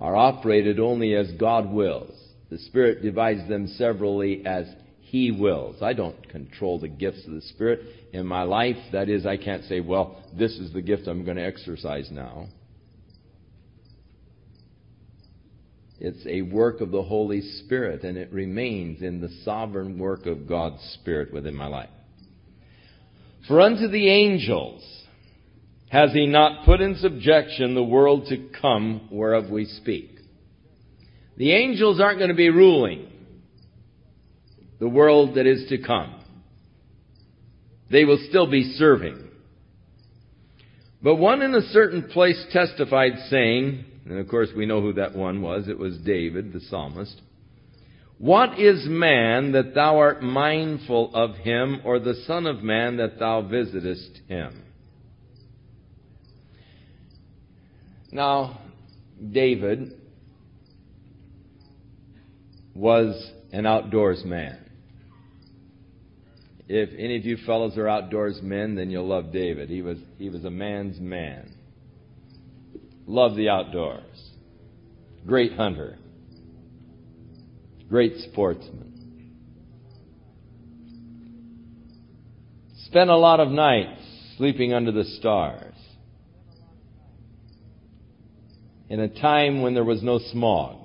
are operated only as God wills. The Spirit divides them severally as He wills. I don't control the gifts of the Spirit in my life. That is, I can't say, well, this is the gift I'm going to exercise now. It's a work of the Holy Spirit, and it remains in the sovereign work of God's Spirit within my life. For unto the angels has he not put in subjection the world to come whereof we speak. The angels aren't going to be ruling the world that is to come. They will still be serving. But one in a certain place testified saying, and of course we know who that one was, it was David, the psalmist. What is man that thou art mindful of him, or the Son of Man that thou visitest him? Now, David was an outdoors man. If any of you fellows are outdoors men, then you'll love David. He was, he was a man's man. Loved the outdoors. Great hunter. Great sportsman. Spent a lot of nights sleeping under the stars. In a time when there was no smog.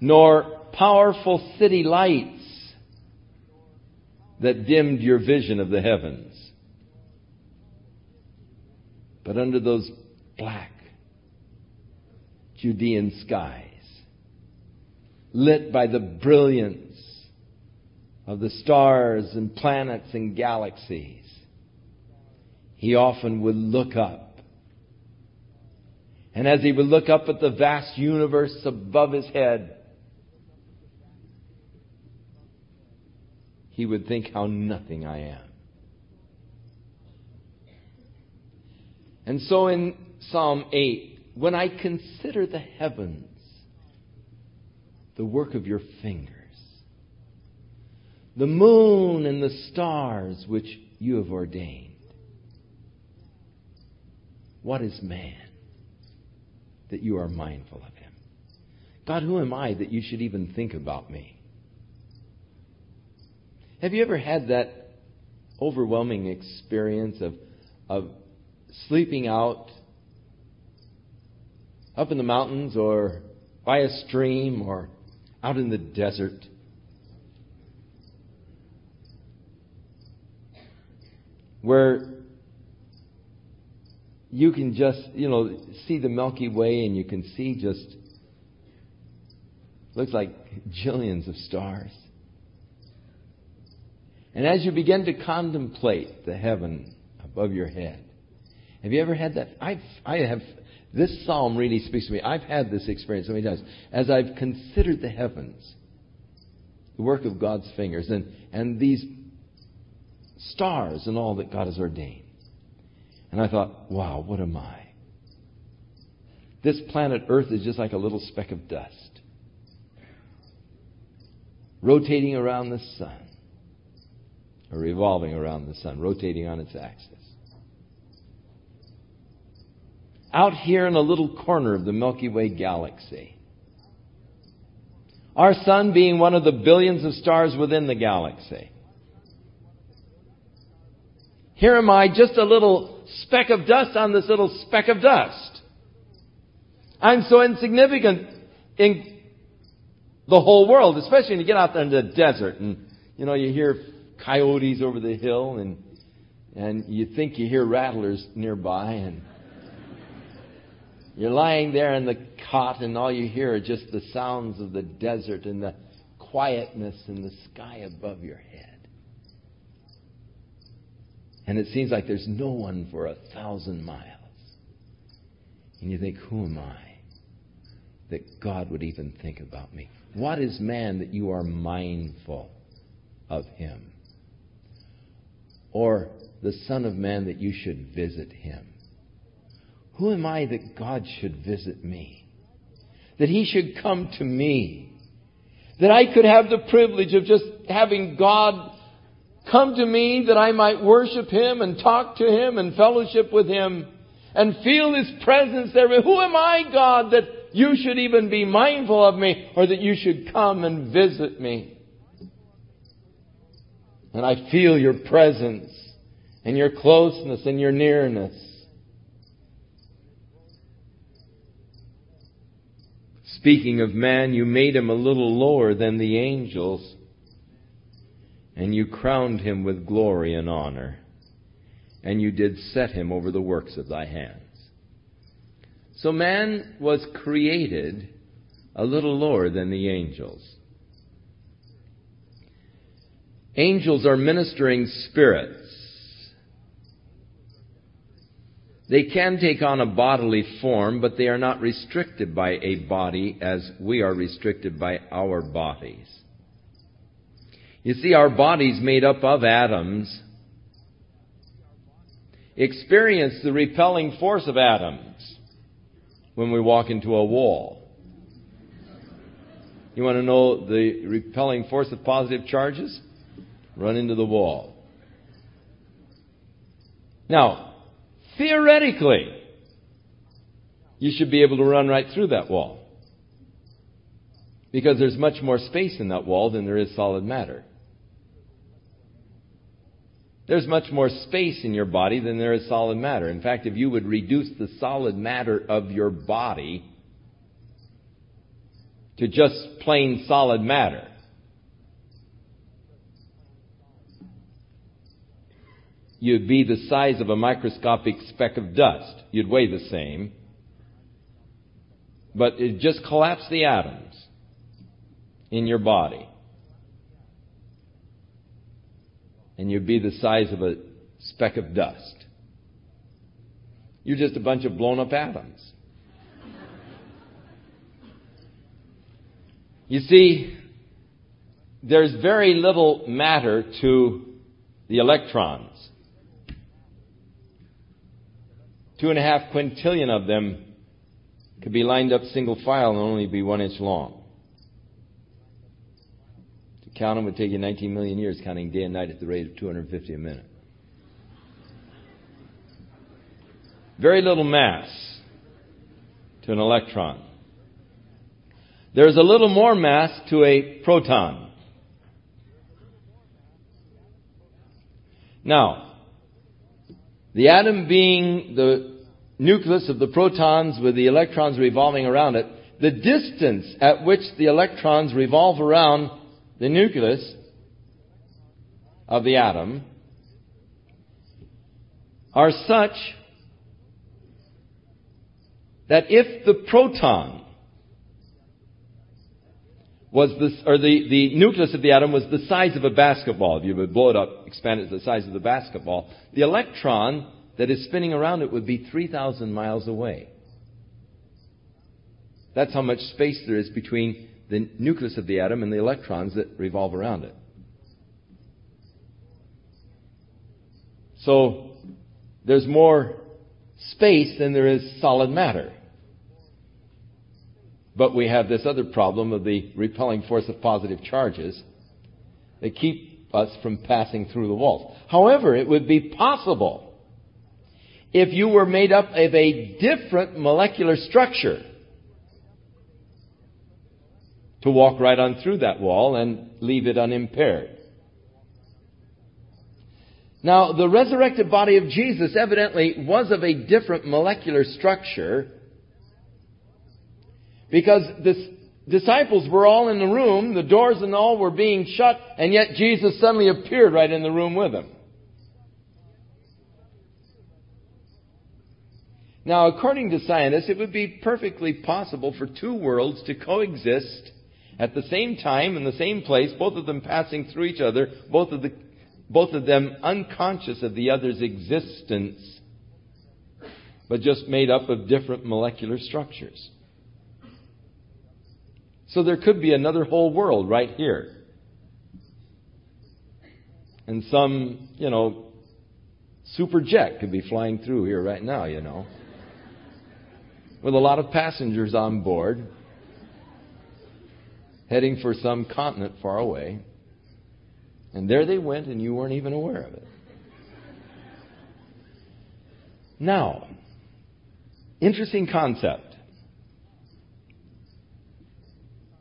Nor powerful city lights that dimmed your vision of the heavens. But under those black Judean skies, lit by the brilliance of the stars and planets and galaxies, he often would look up. And as he would look up at the vast universe above his head, he would think how nothing I am. And so in Psalm 8, when I consider the heavens, the work of your fingers, the moon and the stars which you have ordained, what is man that you are mindful of him? God, who am I that you should even think about me? Have you ever had that overwhelming experience of, of sleeping out up in the mountains or by a stream or out in the desert? Where you can just, you know, see the Milky Way and you can see just, looks like jillions of stars. And as you begin to contemplate the heaven above your head, have you ever had that? I've, I have, this psalm really speaks to me. I've had this experience so many times. As I've considered the heavens, the work of God's fingers, and, and these stars and all that God has ordained. And I thought, wow, what am I? This planet Earth is just like a little speck of dust, rotating around the sun or revolving around the sun, rotating on its axis. Out here in a little corner of the Milky Way galaxy, our sun being one of the billions of stars within the galaxy. Here am I, just a little speck of dust on this little speck of dust. I'm so insignificant in the whole world, especially when you get out there in the desert and, you know, you hear coyotes over the hill and and you think you hear rattlers nearby and you're lying there in the cot and all you hear are just the sounds of the desert and the quietness in the sky above your head. And it seems like there's no one for a thousand miles. And you think, who am I that God would even think about me? What is man that you are mindful of him? Or the Son of Man that you should visit him? Who am I that God should visit me? That he should come to me? That I could have the privilege of just having God come to me that I might worship him and talk to him and fellowship with him and feel His presence there. Who am I, God, that you should even be mindful of me or that you should come and visit me? And I feel your presence and your closeness and your nearness. Speaking of man, you made him a little lower than the angels, and you crowned him with glory and honor, and you did set him over the works of thy hands. So man was created a little lower than the angels. Angels are ministering spirits. They can take on a bodily form, but they are not restricted by a body as we are restricted by our bodies. You see, our bodies made up of atoms experience the repelling force of atoms when we walk into a wall. You want to know the repelling force of positive charges? Run into the wall. Now, theoretically, you should be able to run right through that wall. Because there's much more space in that wall than there is solid matter. There's much more space in your body than there is solid matter. In fact, if you would reduce the solid matter of your body to just plain solid matter, you'd be the size of a microscopic speck of dust. You'd weigh the same. But it just collapse the atoms in your body. And you'd be the size of a speck of dust. You're just a bunch of blown up atoms. You see, there's very little matter to the electrons. Two and a half quintillion of them could be lined up single file and only be one inch long. To count them would take you 19 million years, counting day and night at the rate of 250 a minute. Very little mass to an electron. There's a little more mass to a proton. Now, the atom being the nucleus of the protons with the electrons revolving around it, the distance at which the electrons revolve around the nucleus of the atom are such that if the proton was this, or the, the nucleus of the atom was the size of a basketball. If you would blow it up, expand it to the size of the basketball, the electron that is spinning around it would be 3,000 miles away. That's how much space there is between the nucleus of the atom and the electrons that revolve around it. So, there's more space than there is solid matter. But we have this other problem of the repelling force of positive charges that keep us from passing through the walls. However, it would be possible if you were made up of a different molecular structure to walk right on through that wall and leave it unimpaired. Now, the resurrected body of Jesus evidently was of a different molecular structure because the disciples were all in the room, the doors and all were being shut, and yet Jesus suddenly appeared right in the room with them. Now, according to scientists, it would be perfectly possible for two worlds to coexist at the same time in the same place, both of them passing through each other, both of, the, both of them unconscious of the other's existence, but just made up of different molecular structures. So there could be another whole world right here. And some, you know, super jet could be flying through here right now, you know. With a lot of passengers on board, heading for some continent far away. And there they went, and you weren't even aware of it. Now, Interesting concept.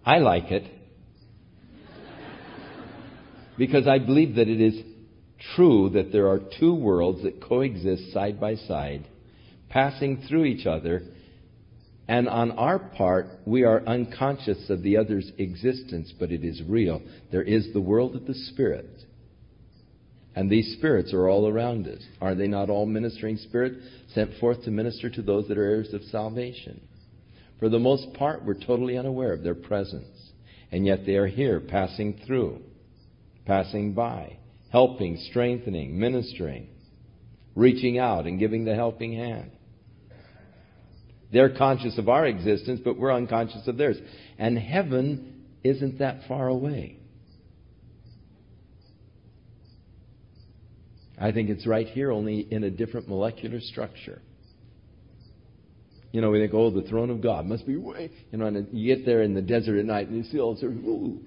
I like it because I believe that it is true that there are two worlds that coexist side by side, passing through each other, and on our part, we are unconscious of the other's existence, but it is real. There is the world of the Spirit. And these spirits are all around us. Are they not all ministering spirits sent forth to minister to those that are heirs of salvation? For the most part, we're totally unaware of their presence. And yet they are here, passing through, passing by helping, strengthening, ministering, reaching out, and giving the helping hand. They're conscious of our existence, but we're unconscious of theirs. And heaven isn't that far away. I think it's right here, only in a different molecular structure. You know, we think, oh, the throne of God must be way, you know, and you get there in the desert at night and you see all this, ooh,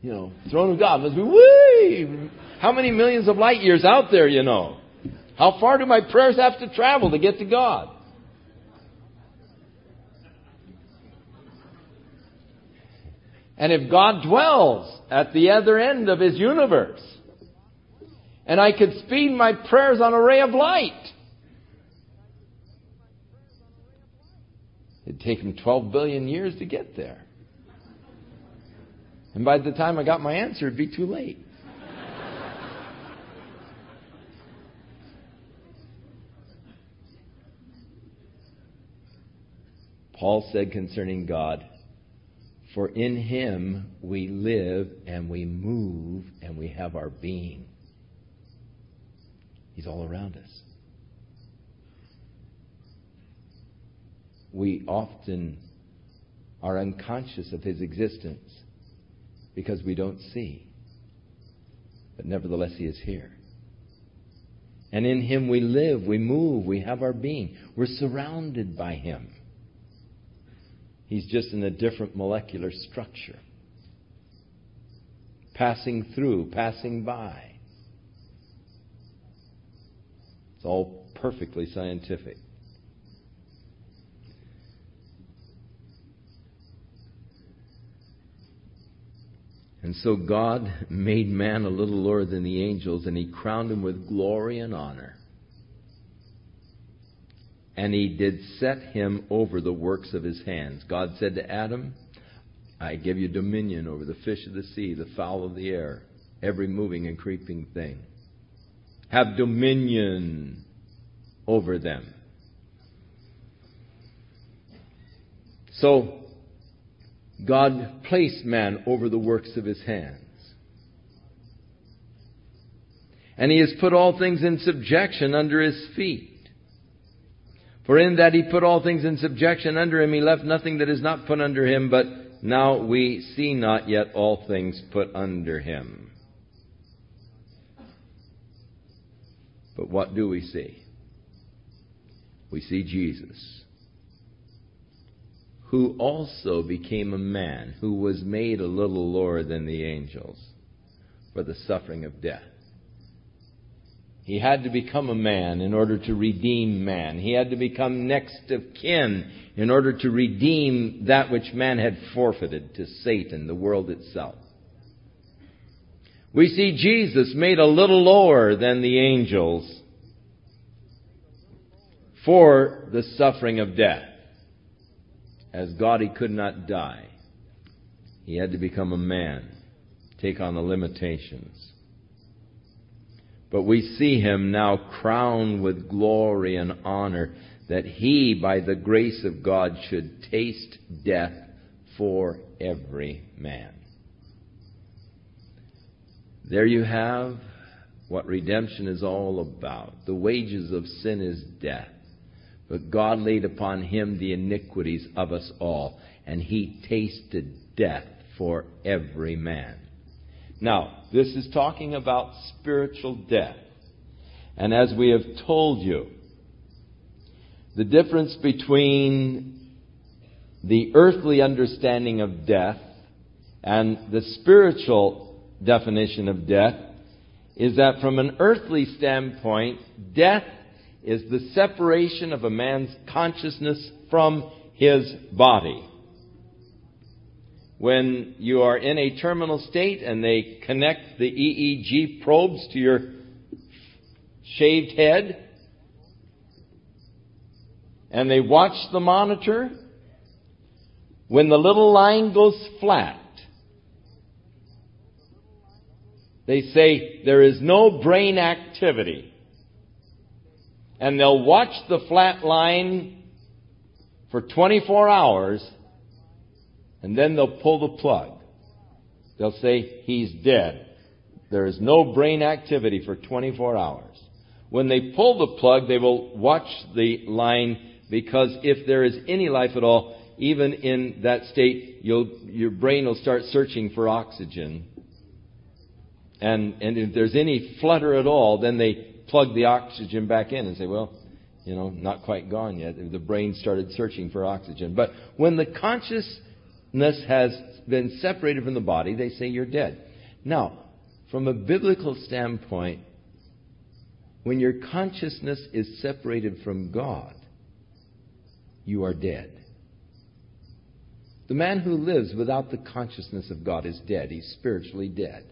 you know, throne of God must be way. How many millions of light years out there, you know? How far do my prayers have to travel to get to God? And if God dwells at the other end of His universe, and I could speed my prayers on a ray of light, it'd take Him 12 billion years to get there. And by the time I got my answer, it'd be too late. Paul said concerning God, For in him we live and we move and we have our being. He's all around us. We often are unconscious of his existence because we don't see. But nevertheless, He is here. And in Him we live, we move, we have our being. We're surrounded by Him. He's just in a different molecular structure. Passing through, passing by. It's all perfectly scientific. And so God made man a little lower than the angels, and he crowned him with glory and honor. And he did set him over the works of his hands. God said to Adam, I give you dominion over the fish of the sea, the fowl of the air, every moving and creeping thing. Have dominion over them. So, God placed man over the works of his hands. And he has put all things in subjection under his feet. For in that he put all things in subjection under him, he left nothing that is not put under him, but now we see not yet all things put under him. But what do we see? We see Jesus who also became a man, who was made a little lower than the angels for the suffering of death. He had to become a man in order to redeem man. He had to become next of kin in order to redeem that which man had forfeited to Satan, the world itself. We see Jesus made a little lower than the angels for the suffering of death. As God, he could not die. He had to become a man, take on the limitations. But we see him now crowned with glory and honor that he, by the grace of God, should taste death for every man. There you have what redemption is all about. The wages of sin is death. But God laid upon him the iniquities of us all, and he tasted death for every man. Now, this is talking about spiritual death. And as we have told you, the difference between the earthly understanding of death and the spiritual definition of death is that from an earthly standpoint, death is the separation of a man's consciousness from his body. When you are in a terminal state and they connect the EEG probes to your shaved head, and they watch the monitor, when the little line goes flat, they say there is no brain activity. And they'll watch the flat line for 24 hours and then they'll pull the plug. They'll say he's dead. There is no brain activity for 24 hours. When they pull the plug, they will watch the line because if there is any life at all, even in that state, your brain will start searching for oxygen. And, and if there's any flutter at all, then they plug the oxygen back in and say, well, you know, not quite gone yet. The brain started searching for oxygen. But when the consciousness has been separated from the body, they say you're dead. Now, from a biblical standpoint, when your consciousness is separated from God, you are dead. The man who lives without the consciousness of God is dead. He's spiritually dead.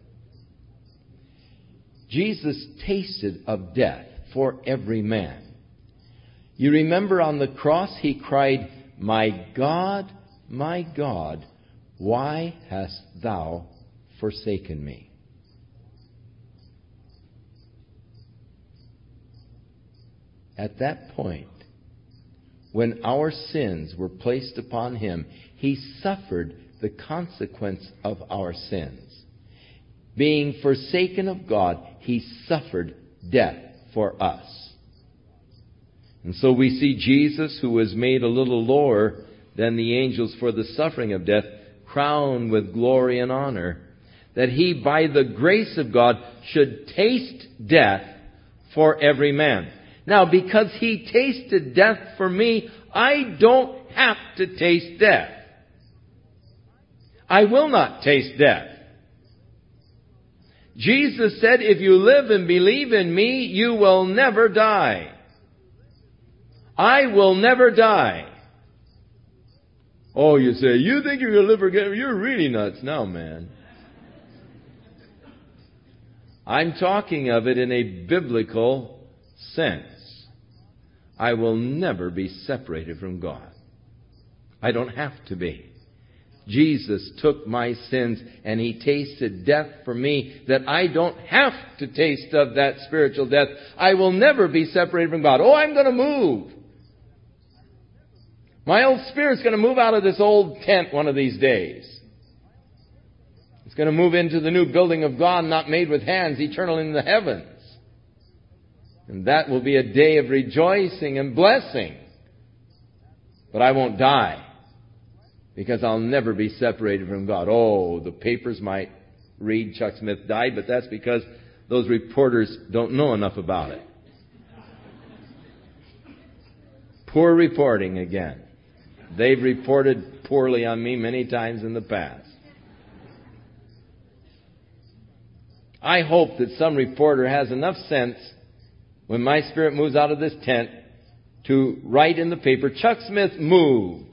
Jesus tasted of death for every man. You remember on the cross he cried, My God, my God, why hast thou forsaken me? At that point, when our sins were placed upon him, he suffered the consequence of our sins. Being forsaken of God, he suffered death for us. And so we see Jesus, who was made a little lower than the angels for the suffering of death, crowned with glory and honor, that he, by the grace of God, should taste death for every man. Now, because he tasted death for me, I don't have to taste death. I will not taste death. Jesus said, if you live and believe in me, you will never die. I will never die. Oh, you say, you think you're going to live forever? You're really nuts now, man. I'm talking of it in a biblical sense. I will never be separated from God. I don't have to be. Jesus took my sins and he tasted death for me that I don't have to taste of that spiritual death. I will never be separated from God. Oh, I'm going to move. My old spirit's going to move out of this old tent one of these days. It's going to move into the new building of God not made with hands, eternal in the heavens. And that will be a day of rejoicing and blessing. But I won't die because I'll never be separated from God. Oh, the papers might read Chuck Smith died, but that's because those reporters don't know enough about it. Poor reporting again. They've reported poorly on me many times in the past. I hope that some reporter has enough sense when my spirit moves out of this tent to write in the paper, Chuck Smith moved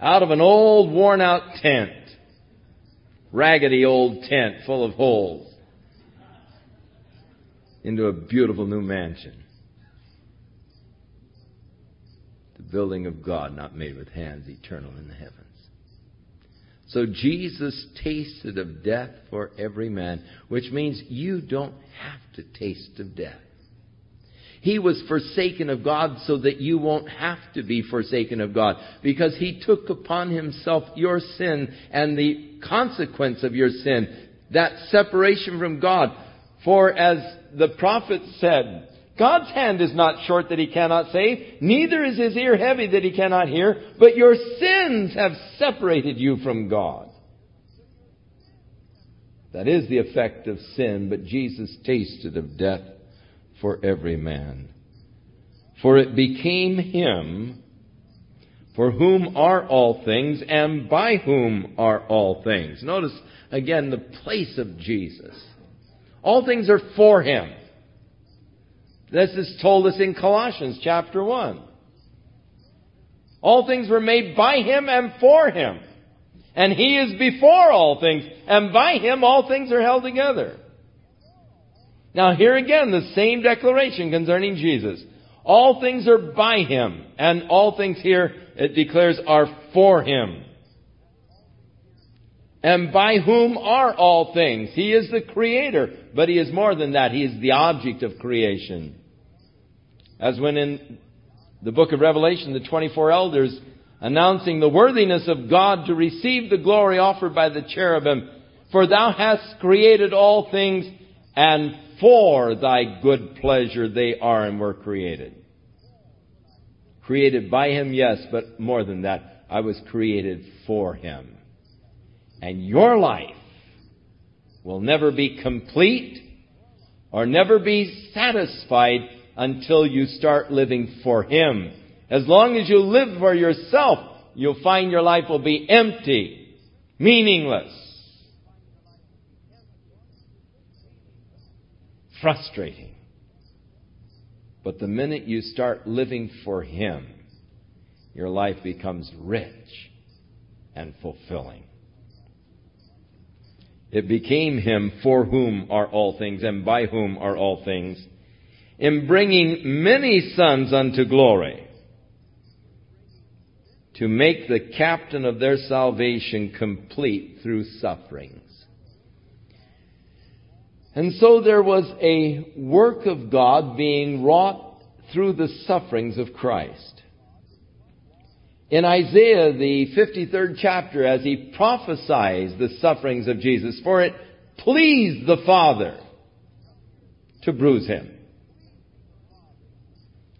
out of an old worn out tent. Raggedy old tent full of holes. Into a beautiful new mansion. The building of God not made with hands, eternal in the heavens. So Jesus tasted of death for every man, which means you don't have to taste of death. He was forsaken of God so that you won't have to be forsaken of God because He took upon Himself your sin and the consequence of your sin, that separation from God. For as the prophet said, God's hand is not short that He cannot save, neither is His ear heavy that He cannot hear, but your sins have separated you from God. That is the effect of sin, but Jesus tasted of death for every man. For it became him for whom are all things and by whom are all things. Notice again the place of Jesus. All things are for him. This is told us in Colossians chapter 1. All things were made by Him and for Him. And He is before all things, and by Him all things are held together. Now here again, the same declaration concerning Jesus. All things are by Him, and all things here, it declares, are for Him. And by whom are all things? He is the creator, but He is more than that. He is the object of creation. As when in the book of Revelation, the 24 elders announcing the worthiness of God to receive the glory offered by the cherubim, for thou hast created all things, and for thy good pleasure they are and were created. Created by him, yes, but more than that, I was created for him. And your life will never be complete or never be satisfied until you start living for him. As long as you live for yourself, you'll find your life will be empty, meaningless, frustrating. But the minute you start living for Him, your life becomes rich and fulfilling. It became Him for whom are all things and by whom are all things, in bringing many sons unto glory, to make the captain of their salvation complete through sufferings. And so there was a work of God being wrought through the sufferings of Christ. In Isaiah, the 53rd chapter, as he prophesies the sufferings of Jesus, for it pleased the Father to bruise him.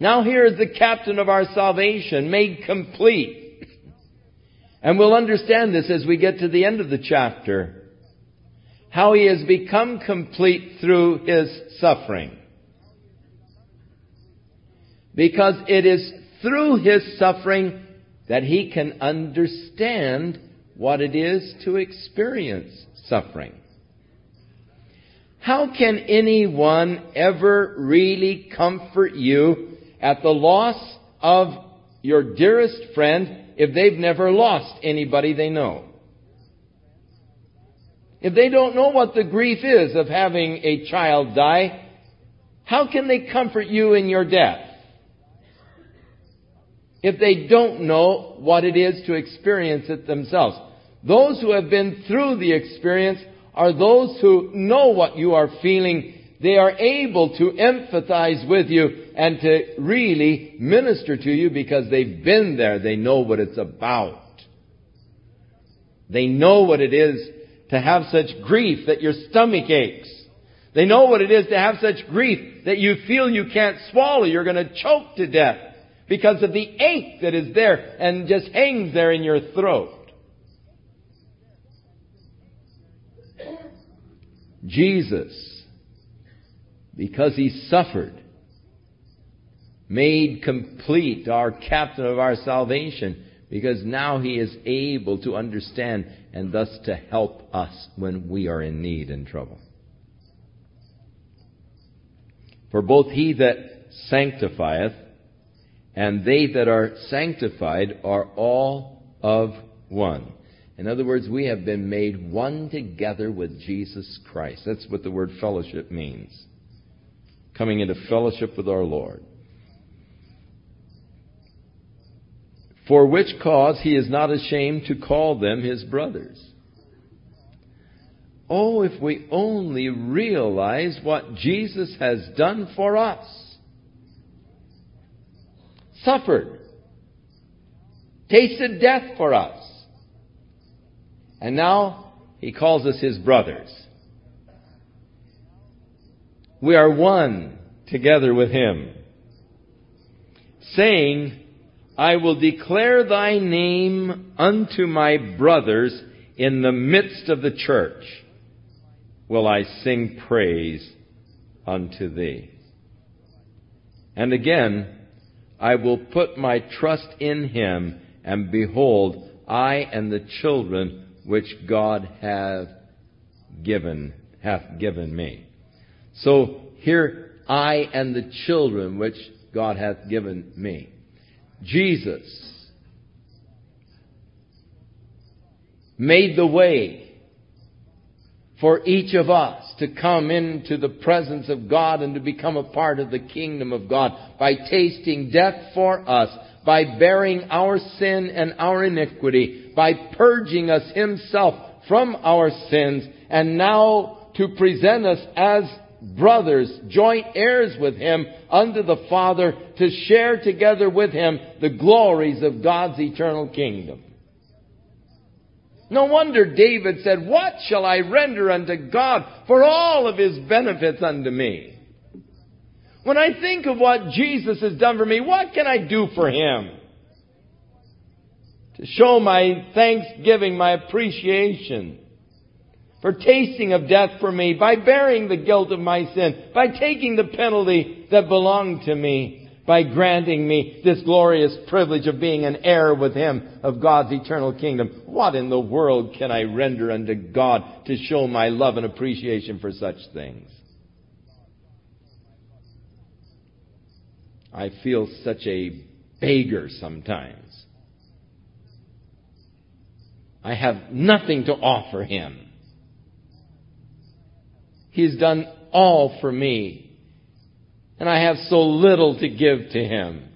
Now here is the captain of our salvation made complete. And we'll understand this as we get to the end of the chapter how he has become complete through his suffering. Because it is through his suffering that he can understand what it is to experience suffering. How can anyone ever really comfort you at the loss of your dearest friend if they've never lost anybody they know? If they don't know what the grief is of having a child die, how can they comfort you in your death? If they don't know what it is to experience it themselves. Those who have been through the experience are those who know what you are feeling. They are able to empathize with you and to really minister to you because they've been there. They know what it's about. They know what it is to have such grief that your stomach aches. They know what it is to have such grief that you feel you can't swallow. You're going to choke to death because of the ache that is there and just hangs there in your throat. Jesus, because he suffered, made complete our captain of our salvation because now he is able to understand and thus to help us when we are in need and trouble. For both he that sanctifieth and they that are sanctified are all of one. In other words, we have been made one together with Jesus Christ. That's what the word fellowship means. Coming into fellowship with our Lord. For which cause he is not ashamed to call them his brothers. Oh, if we only realize what Jesus has done for us. Suffered. Tasted death for us. And now he calls us his brothers. We are one together with him. Saying, I will declare thy name unto my brothers in the midst of the church. Will I sing praise unto thee. And again, I will put my trust in him, and behold, I and the children which God hath given, hath given me. So here, I and the children which God hath given me. Jesus made the way for each of us to come into the presence of God and to become a part of the kingdom of God by tasting death for us, by bearing our sin and our iniquity, by purging us himself from our sins, and now to present us as brothers, joint heirs with him under the Father to share together with him the glories of God's eternal kingdom. No wonder David said, What shall I render unto God for all of his benefits unto me? When I think of what Jesus has done for me, what can I do for him? To show my thanksgiving, my appreciation for tasting of death for me, by bearing the guilt of my sin, by taking the penalty that belonged to me, by granting me this glorious privilege of being an heir with Him of God's eternal kingdom. What in the world can I render unto God to show my love and appreciation for such things? I feel such a beggar sometimes. I have nothing to offer Him. He's done all for me and I have so little to give to him.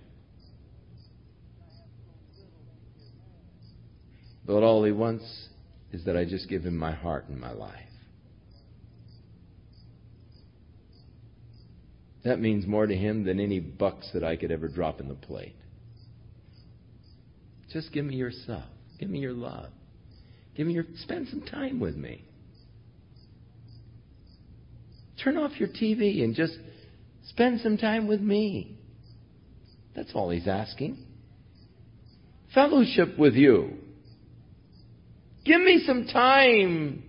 But all he wants is that I just give him my heart and my life. That means more to him than any bucks that I could ever drop in the plate. Just give me yourself. Give me your love. Give me your spend some time with me. Turn off your TV and just Spend some time with me. That's all he's asking. Fellowship with you. Give me some time.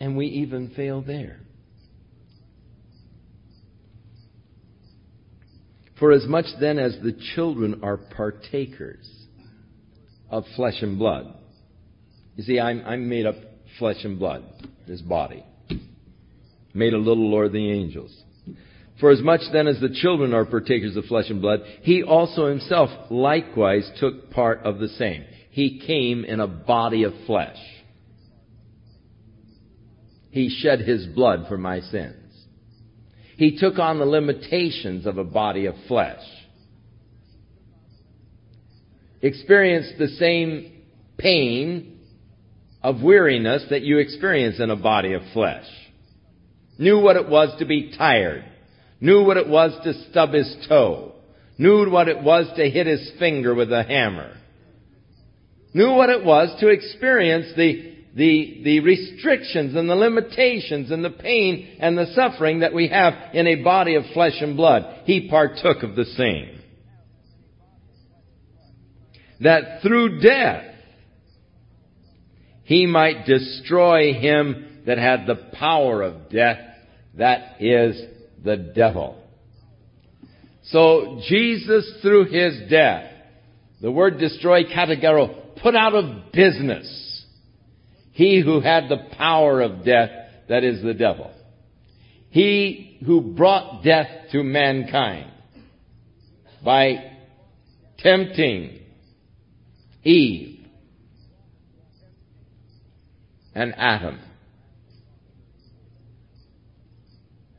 And we even fail there. For as much then as the children are partakers of flesh and blood, you see, I'm, I'm made up flesh and blood, this body. Made a little lower than the angels. For as much then as the children are partakers of flesh and blood, he also himself likewise took part of the same. He came in a body of flesh. He shed his blood for my sins. He took on the limitations of a body of flesh. Experienced the same pain of weariness that you experience in a body of flesh. Knew what it was to be tired. Knew what it was to stub his toe. Knew what it was to hit his finger with a hammer. Knew what it was to experience the, the, the restrictions and the limitations and the pain and the suffering that we have in a body of flesh and blood. He partook of the same. That through death, he might destroy him that had the power of death, that is the devil. So Jesus, through his death, the word destroy, katargeo, put out of business he who had the power of death, that is the devil. He who brought death to mankind by tempting Eve and Adam.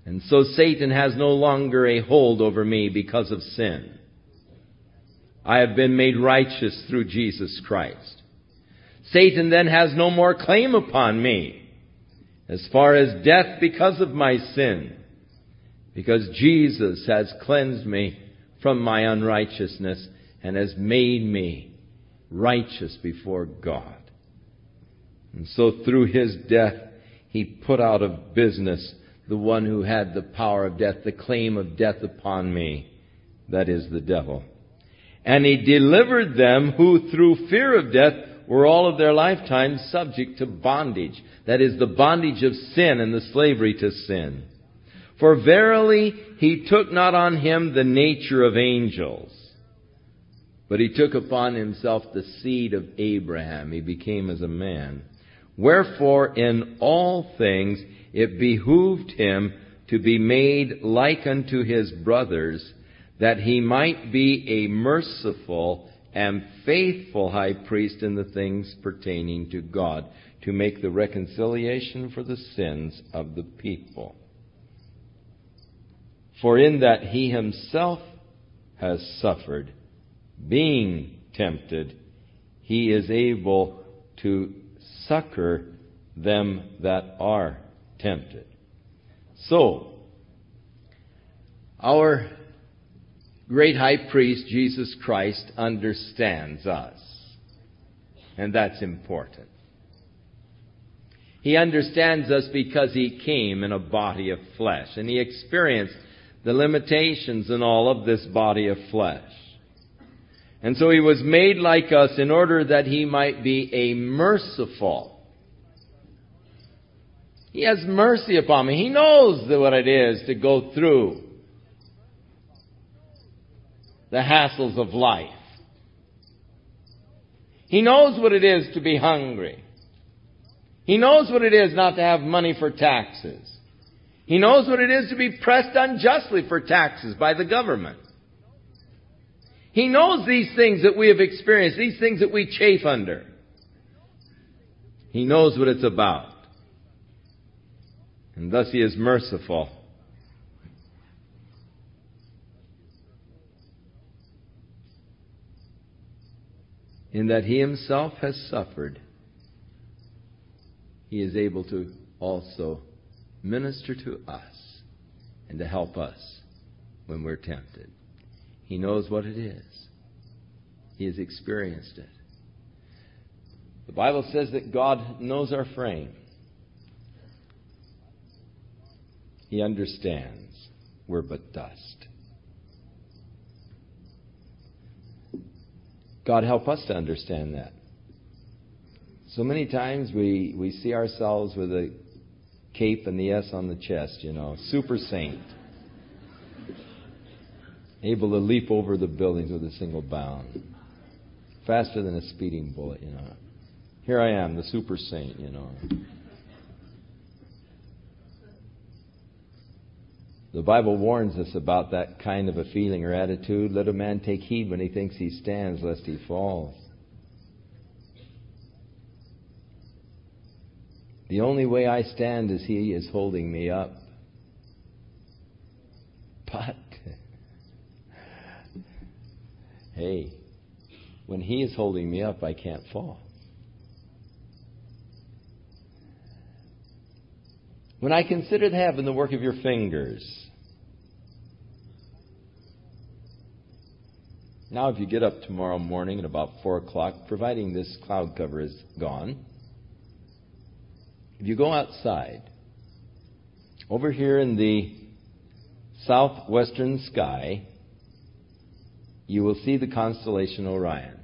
And so Satan has no longer a hold over me because of sin. I have been made righteous through Jesus Christ. Satan then has no more claim upon me as far as death because of my sin, because Jesus has cleansed me from my unrighteousness and has made me righteous before God. And so through his death, he put out of business the one who had the power of death, the claim of death upon me. That is the devil. And he delivered them who through fear of death were all of their lifetime subject to bondage. That is the bondage of sin and the slavery to sin. For verily he took not on him the nature of angels but he took upon himself the seed of Abraham. He became as a man. Wherefore in all things it behooved him to be made like unto his brothers, that he might be a merciful and faithful high priest in the things pertaining to God, to make the reconciliation for the sins of the people. For in that he himself has suffered, being tempted, he is able to succor them that are tempted. So, our great high priest, Jesus Christ, understands us. And that's important. He understands us because he came in a body of flesh and he experienced the limitations in all of this body of flesh. And so he was made like us in order that he might be a merciful. He has mercy upon me. He knows what it is to go through the hassles of life. He knows what it is to be hungry. He knows what it is not to have money for taxes. He knows what it is to be pressed unjustly for taxes by the government. He knows these things that we have experienced, these things that we chafe under. He knows what it's about. And thus he is merciful. In that he himself has suffered, he is able to also minister to us and to help us when we're tempted. He knows what it is. He has experienced it. The Bible says that God knows our frame. He understands we're but dust. God help us to understand that. So many times we, we see ourselves with a cape and the S on the chest, you know, super saint. Able to leap over the buildings with a single bound. Faster than a speeding bullet, you know. Here I am, the super saint, you know. The Bible warns us about that kind of a feeling or attitude. Let a man take heed when he thinks he stands, lest he falls. The only way I stand is He is holding me up. But, hey, when He is holding me up, I can't fall. When I consider the heaven, the work of your fingers, now if you get up tomorrow morning at about 4 o'clock, providing this cloud cover is gone, if you go outside, over here in the southwestern sky, you will see the constellation Orion.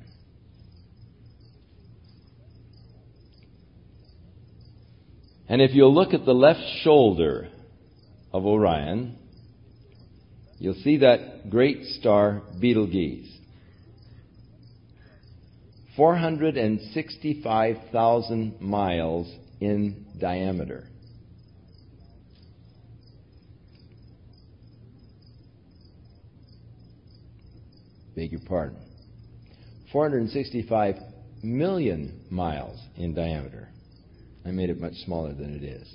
And if you'll look at the left shoulder of Orion, you'll see that great star Betelgeuse. 465,000 miles in diameter. Beg your pardon. 465 million miles in diameter. I made it much smaller than it is.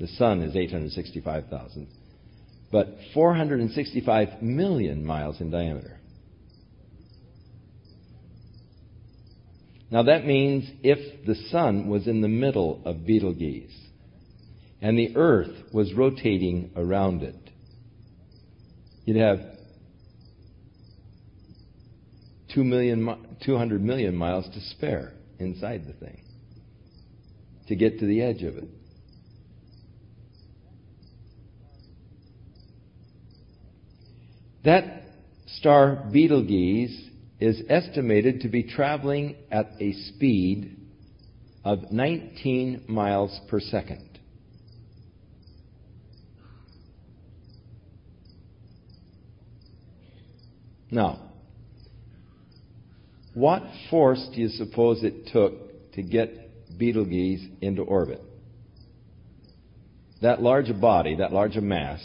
The sun is 865,000. But 465 million miles in diameter. Now that means if the sun was in the middle of Betelgeuse and the earth was rotating around it, you'd have 2 million, 200 million miles to spare inside the thing to get to the edge of it. That star Betelgeuse is estimated to be traveling at a speed of 19 miles per second. Now, What force do you suppose it took to get Betelgeuse into orbit? That large a body, that large a mass,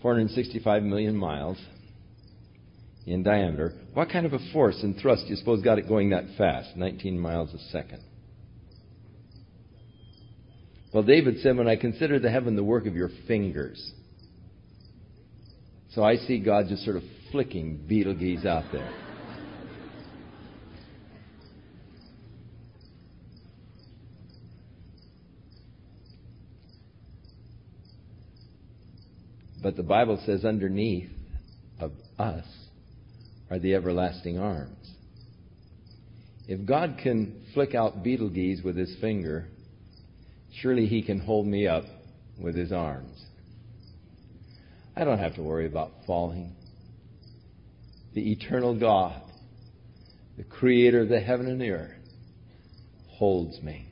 465 million miles in diameter, what kind of a force and thrust do you suppose got it going that fast, 19 miles a second? Well, David said, When I consider the heaven the work of your fingers. So I see God just sort of flicking Betelgeuse out there. But the Bible says underneath of us are the everlasting arms. If God can flick out Betelgeuse with his finger, surely he can hold me up with his arms. I don't have to worry about falling. The eternal God, the creator of the heaven and the earth, holds me.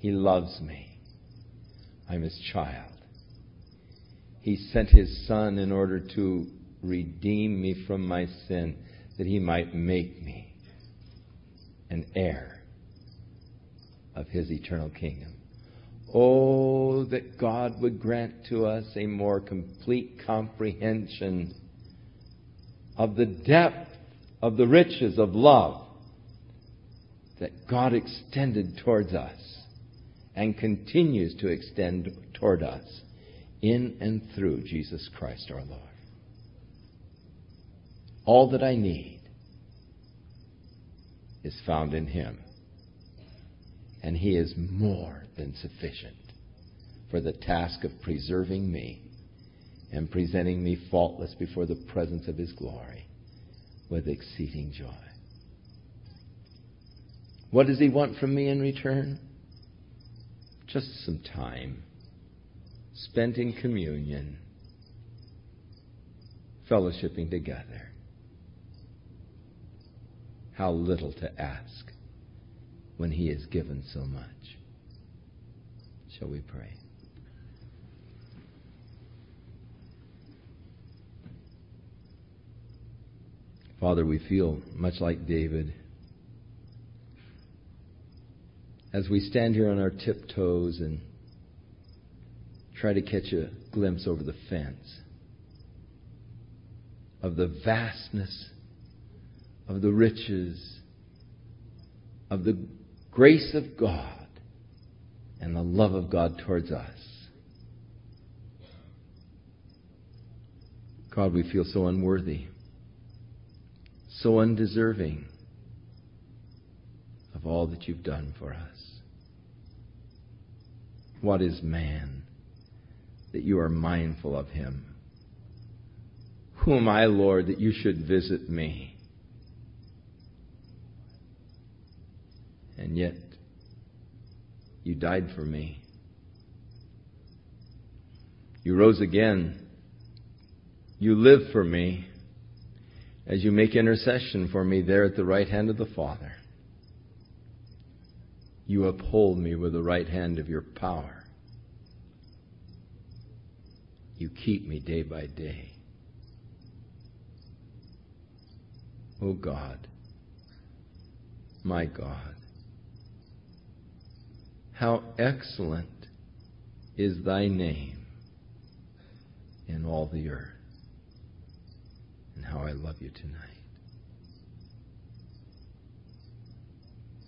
He loves me. I'm his child. He sent his son in order to redeem me from my sin, that he might make me an heir of his eternal kingdom. Oh, that God would grant to us a more complete comprehension of the depth of the riches of love that God extended towards us and continues to extend toward us in and through Jesus Christ our Lord. All that I need is found in Him. And He is more than sufficient for the task of preserving me and presenting me faultless before the presence of His glory with exceeding joy. What does He want from me in return? Just some time spent in communion, fellowshipping together. How little to ask when He has given so much. Shall we pray? Father, we feel much like David. As we stand here on our tiptoes and try to catch a glimpse over the fence of the vastness, of the riches, of the grace of God, and the love of God towards us. God, we feel so unworthy, so undeserving of all that you've done for us. What is man? That you are mindful of him. Who am I, Lord, that you should visit me? And yet, you died for me. You rose again. You live for me as you make intercession for me there at the right hand of the Father. You uphold me with the right hand of your power. You keep me day by day. Oh God, my God, how excellent is thy name in all the earth. And how I love you tonight.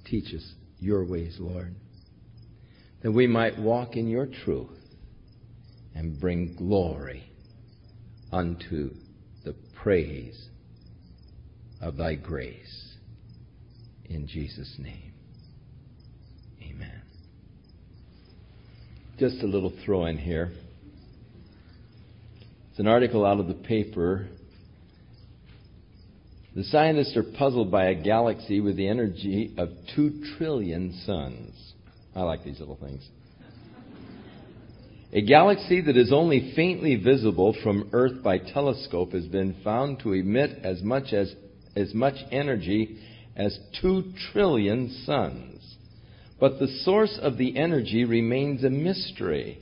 Teach us your ways, Lord, that we might walk in your truth and bring glory unto the praise of thy grace. In Jesus' name. Amen. Just a little throw in here. It's an article out of the paper. The scientists are puzzled by a galaxy with the energy of two trillion suns. I like these little things. A galaxy that is only faintly visible from Earth by telescope has been found to emit as much as as much energy as 2 trillion suns. But the source of the energy remains a mystery,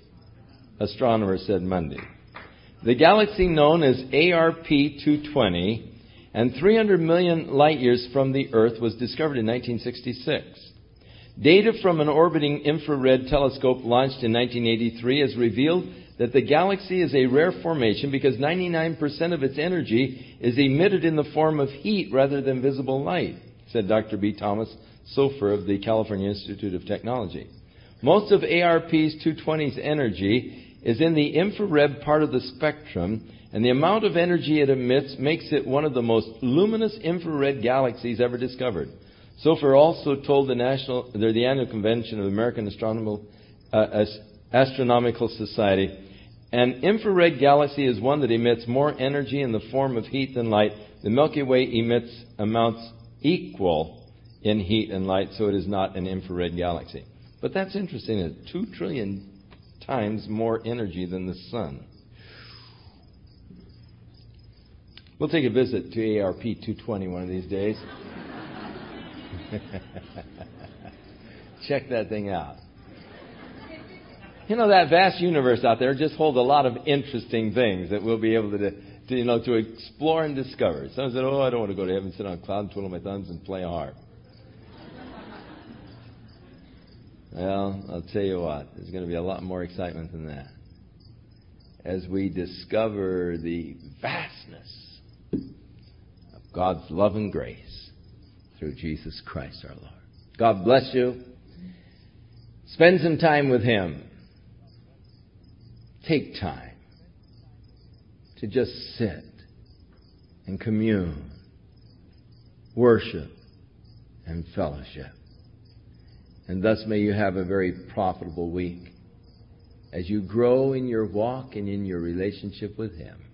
astronomers said Monday. The galaxy known as ARP 220 and 300 million light years from the Earth was discovered in 1966. Data from an orbiting infrared telescope launched in 1983 has revealed that the galaxy is a rare formation because 99% of its energy is emitted in the form of heat rather than visible light, said Dr. B. Thomas Soifer of the California Institute of Technology. Most of ARP's 220's energy is in the infrared part of the spectrum, and the amount of energy it emits makes it one of the most luminous infrared galaxies ever discovered. Soifer also told the national, the annual convention of the American Astronomical, uh, Astronomical Society, an infrared galaxy is one that emits more energy in the form of heat than light. The Milky Way emits amounts equal in heat and light, so it is not an infrared galaxy. But that's interesting. It's two trillion times more energy than the sun. We'll take a visit to ARP 220 one of these days. Check that thing out. You know, that vast universe out there just holds a lot of interesting things that we'll be able to, to you know, to explore and discover. Some said, oh, I don't want to go to heaven, sit on a cloud, and twiddle my thumbs, and play a harp. well, I'll tell you what, there's going to be a lot more excitement than that. As we discover the vastness of God's love and grace through Jesus Christ our Lord. God bless you. Spend some time with Him. Take time to just sit and commune, worship, and fellowship. And thus may you have a very profitable week as you grow in your walk and in your relationship with Him.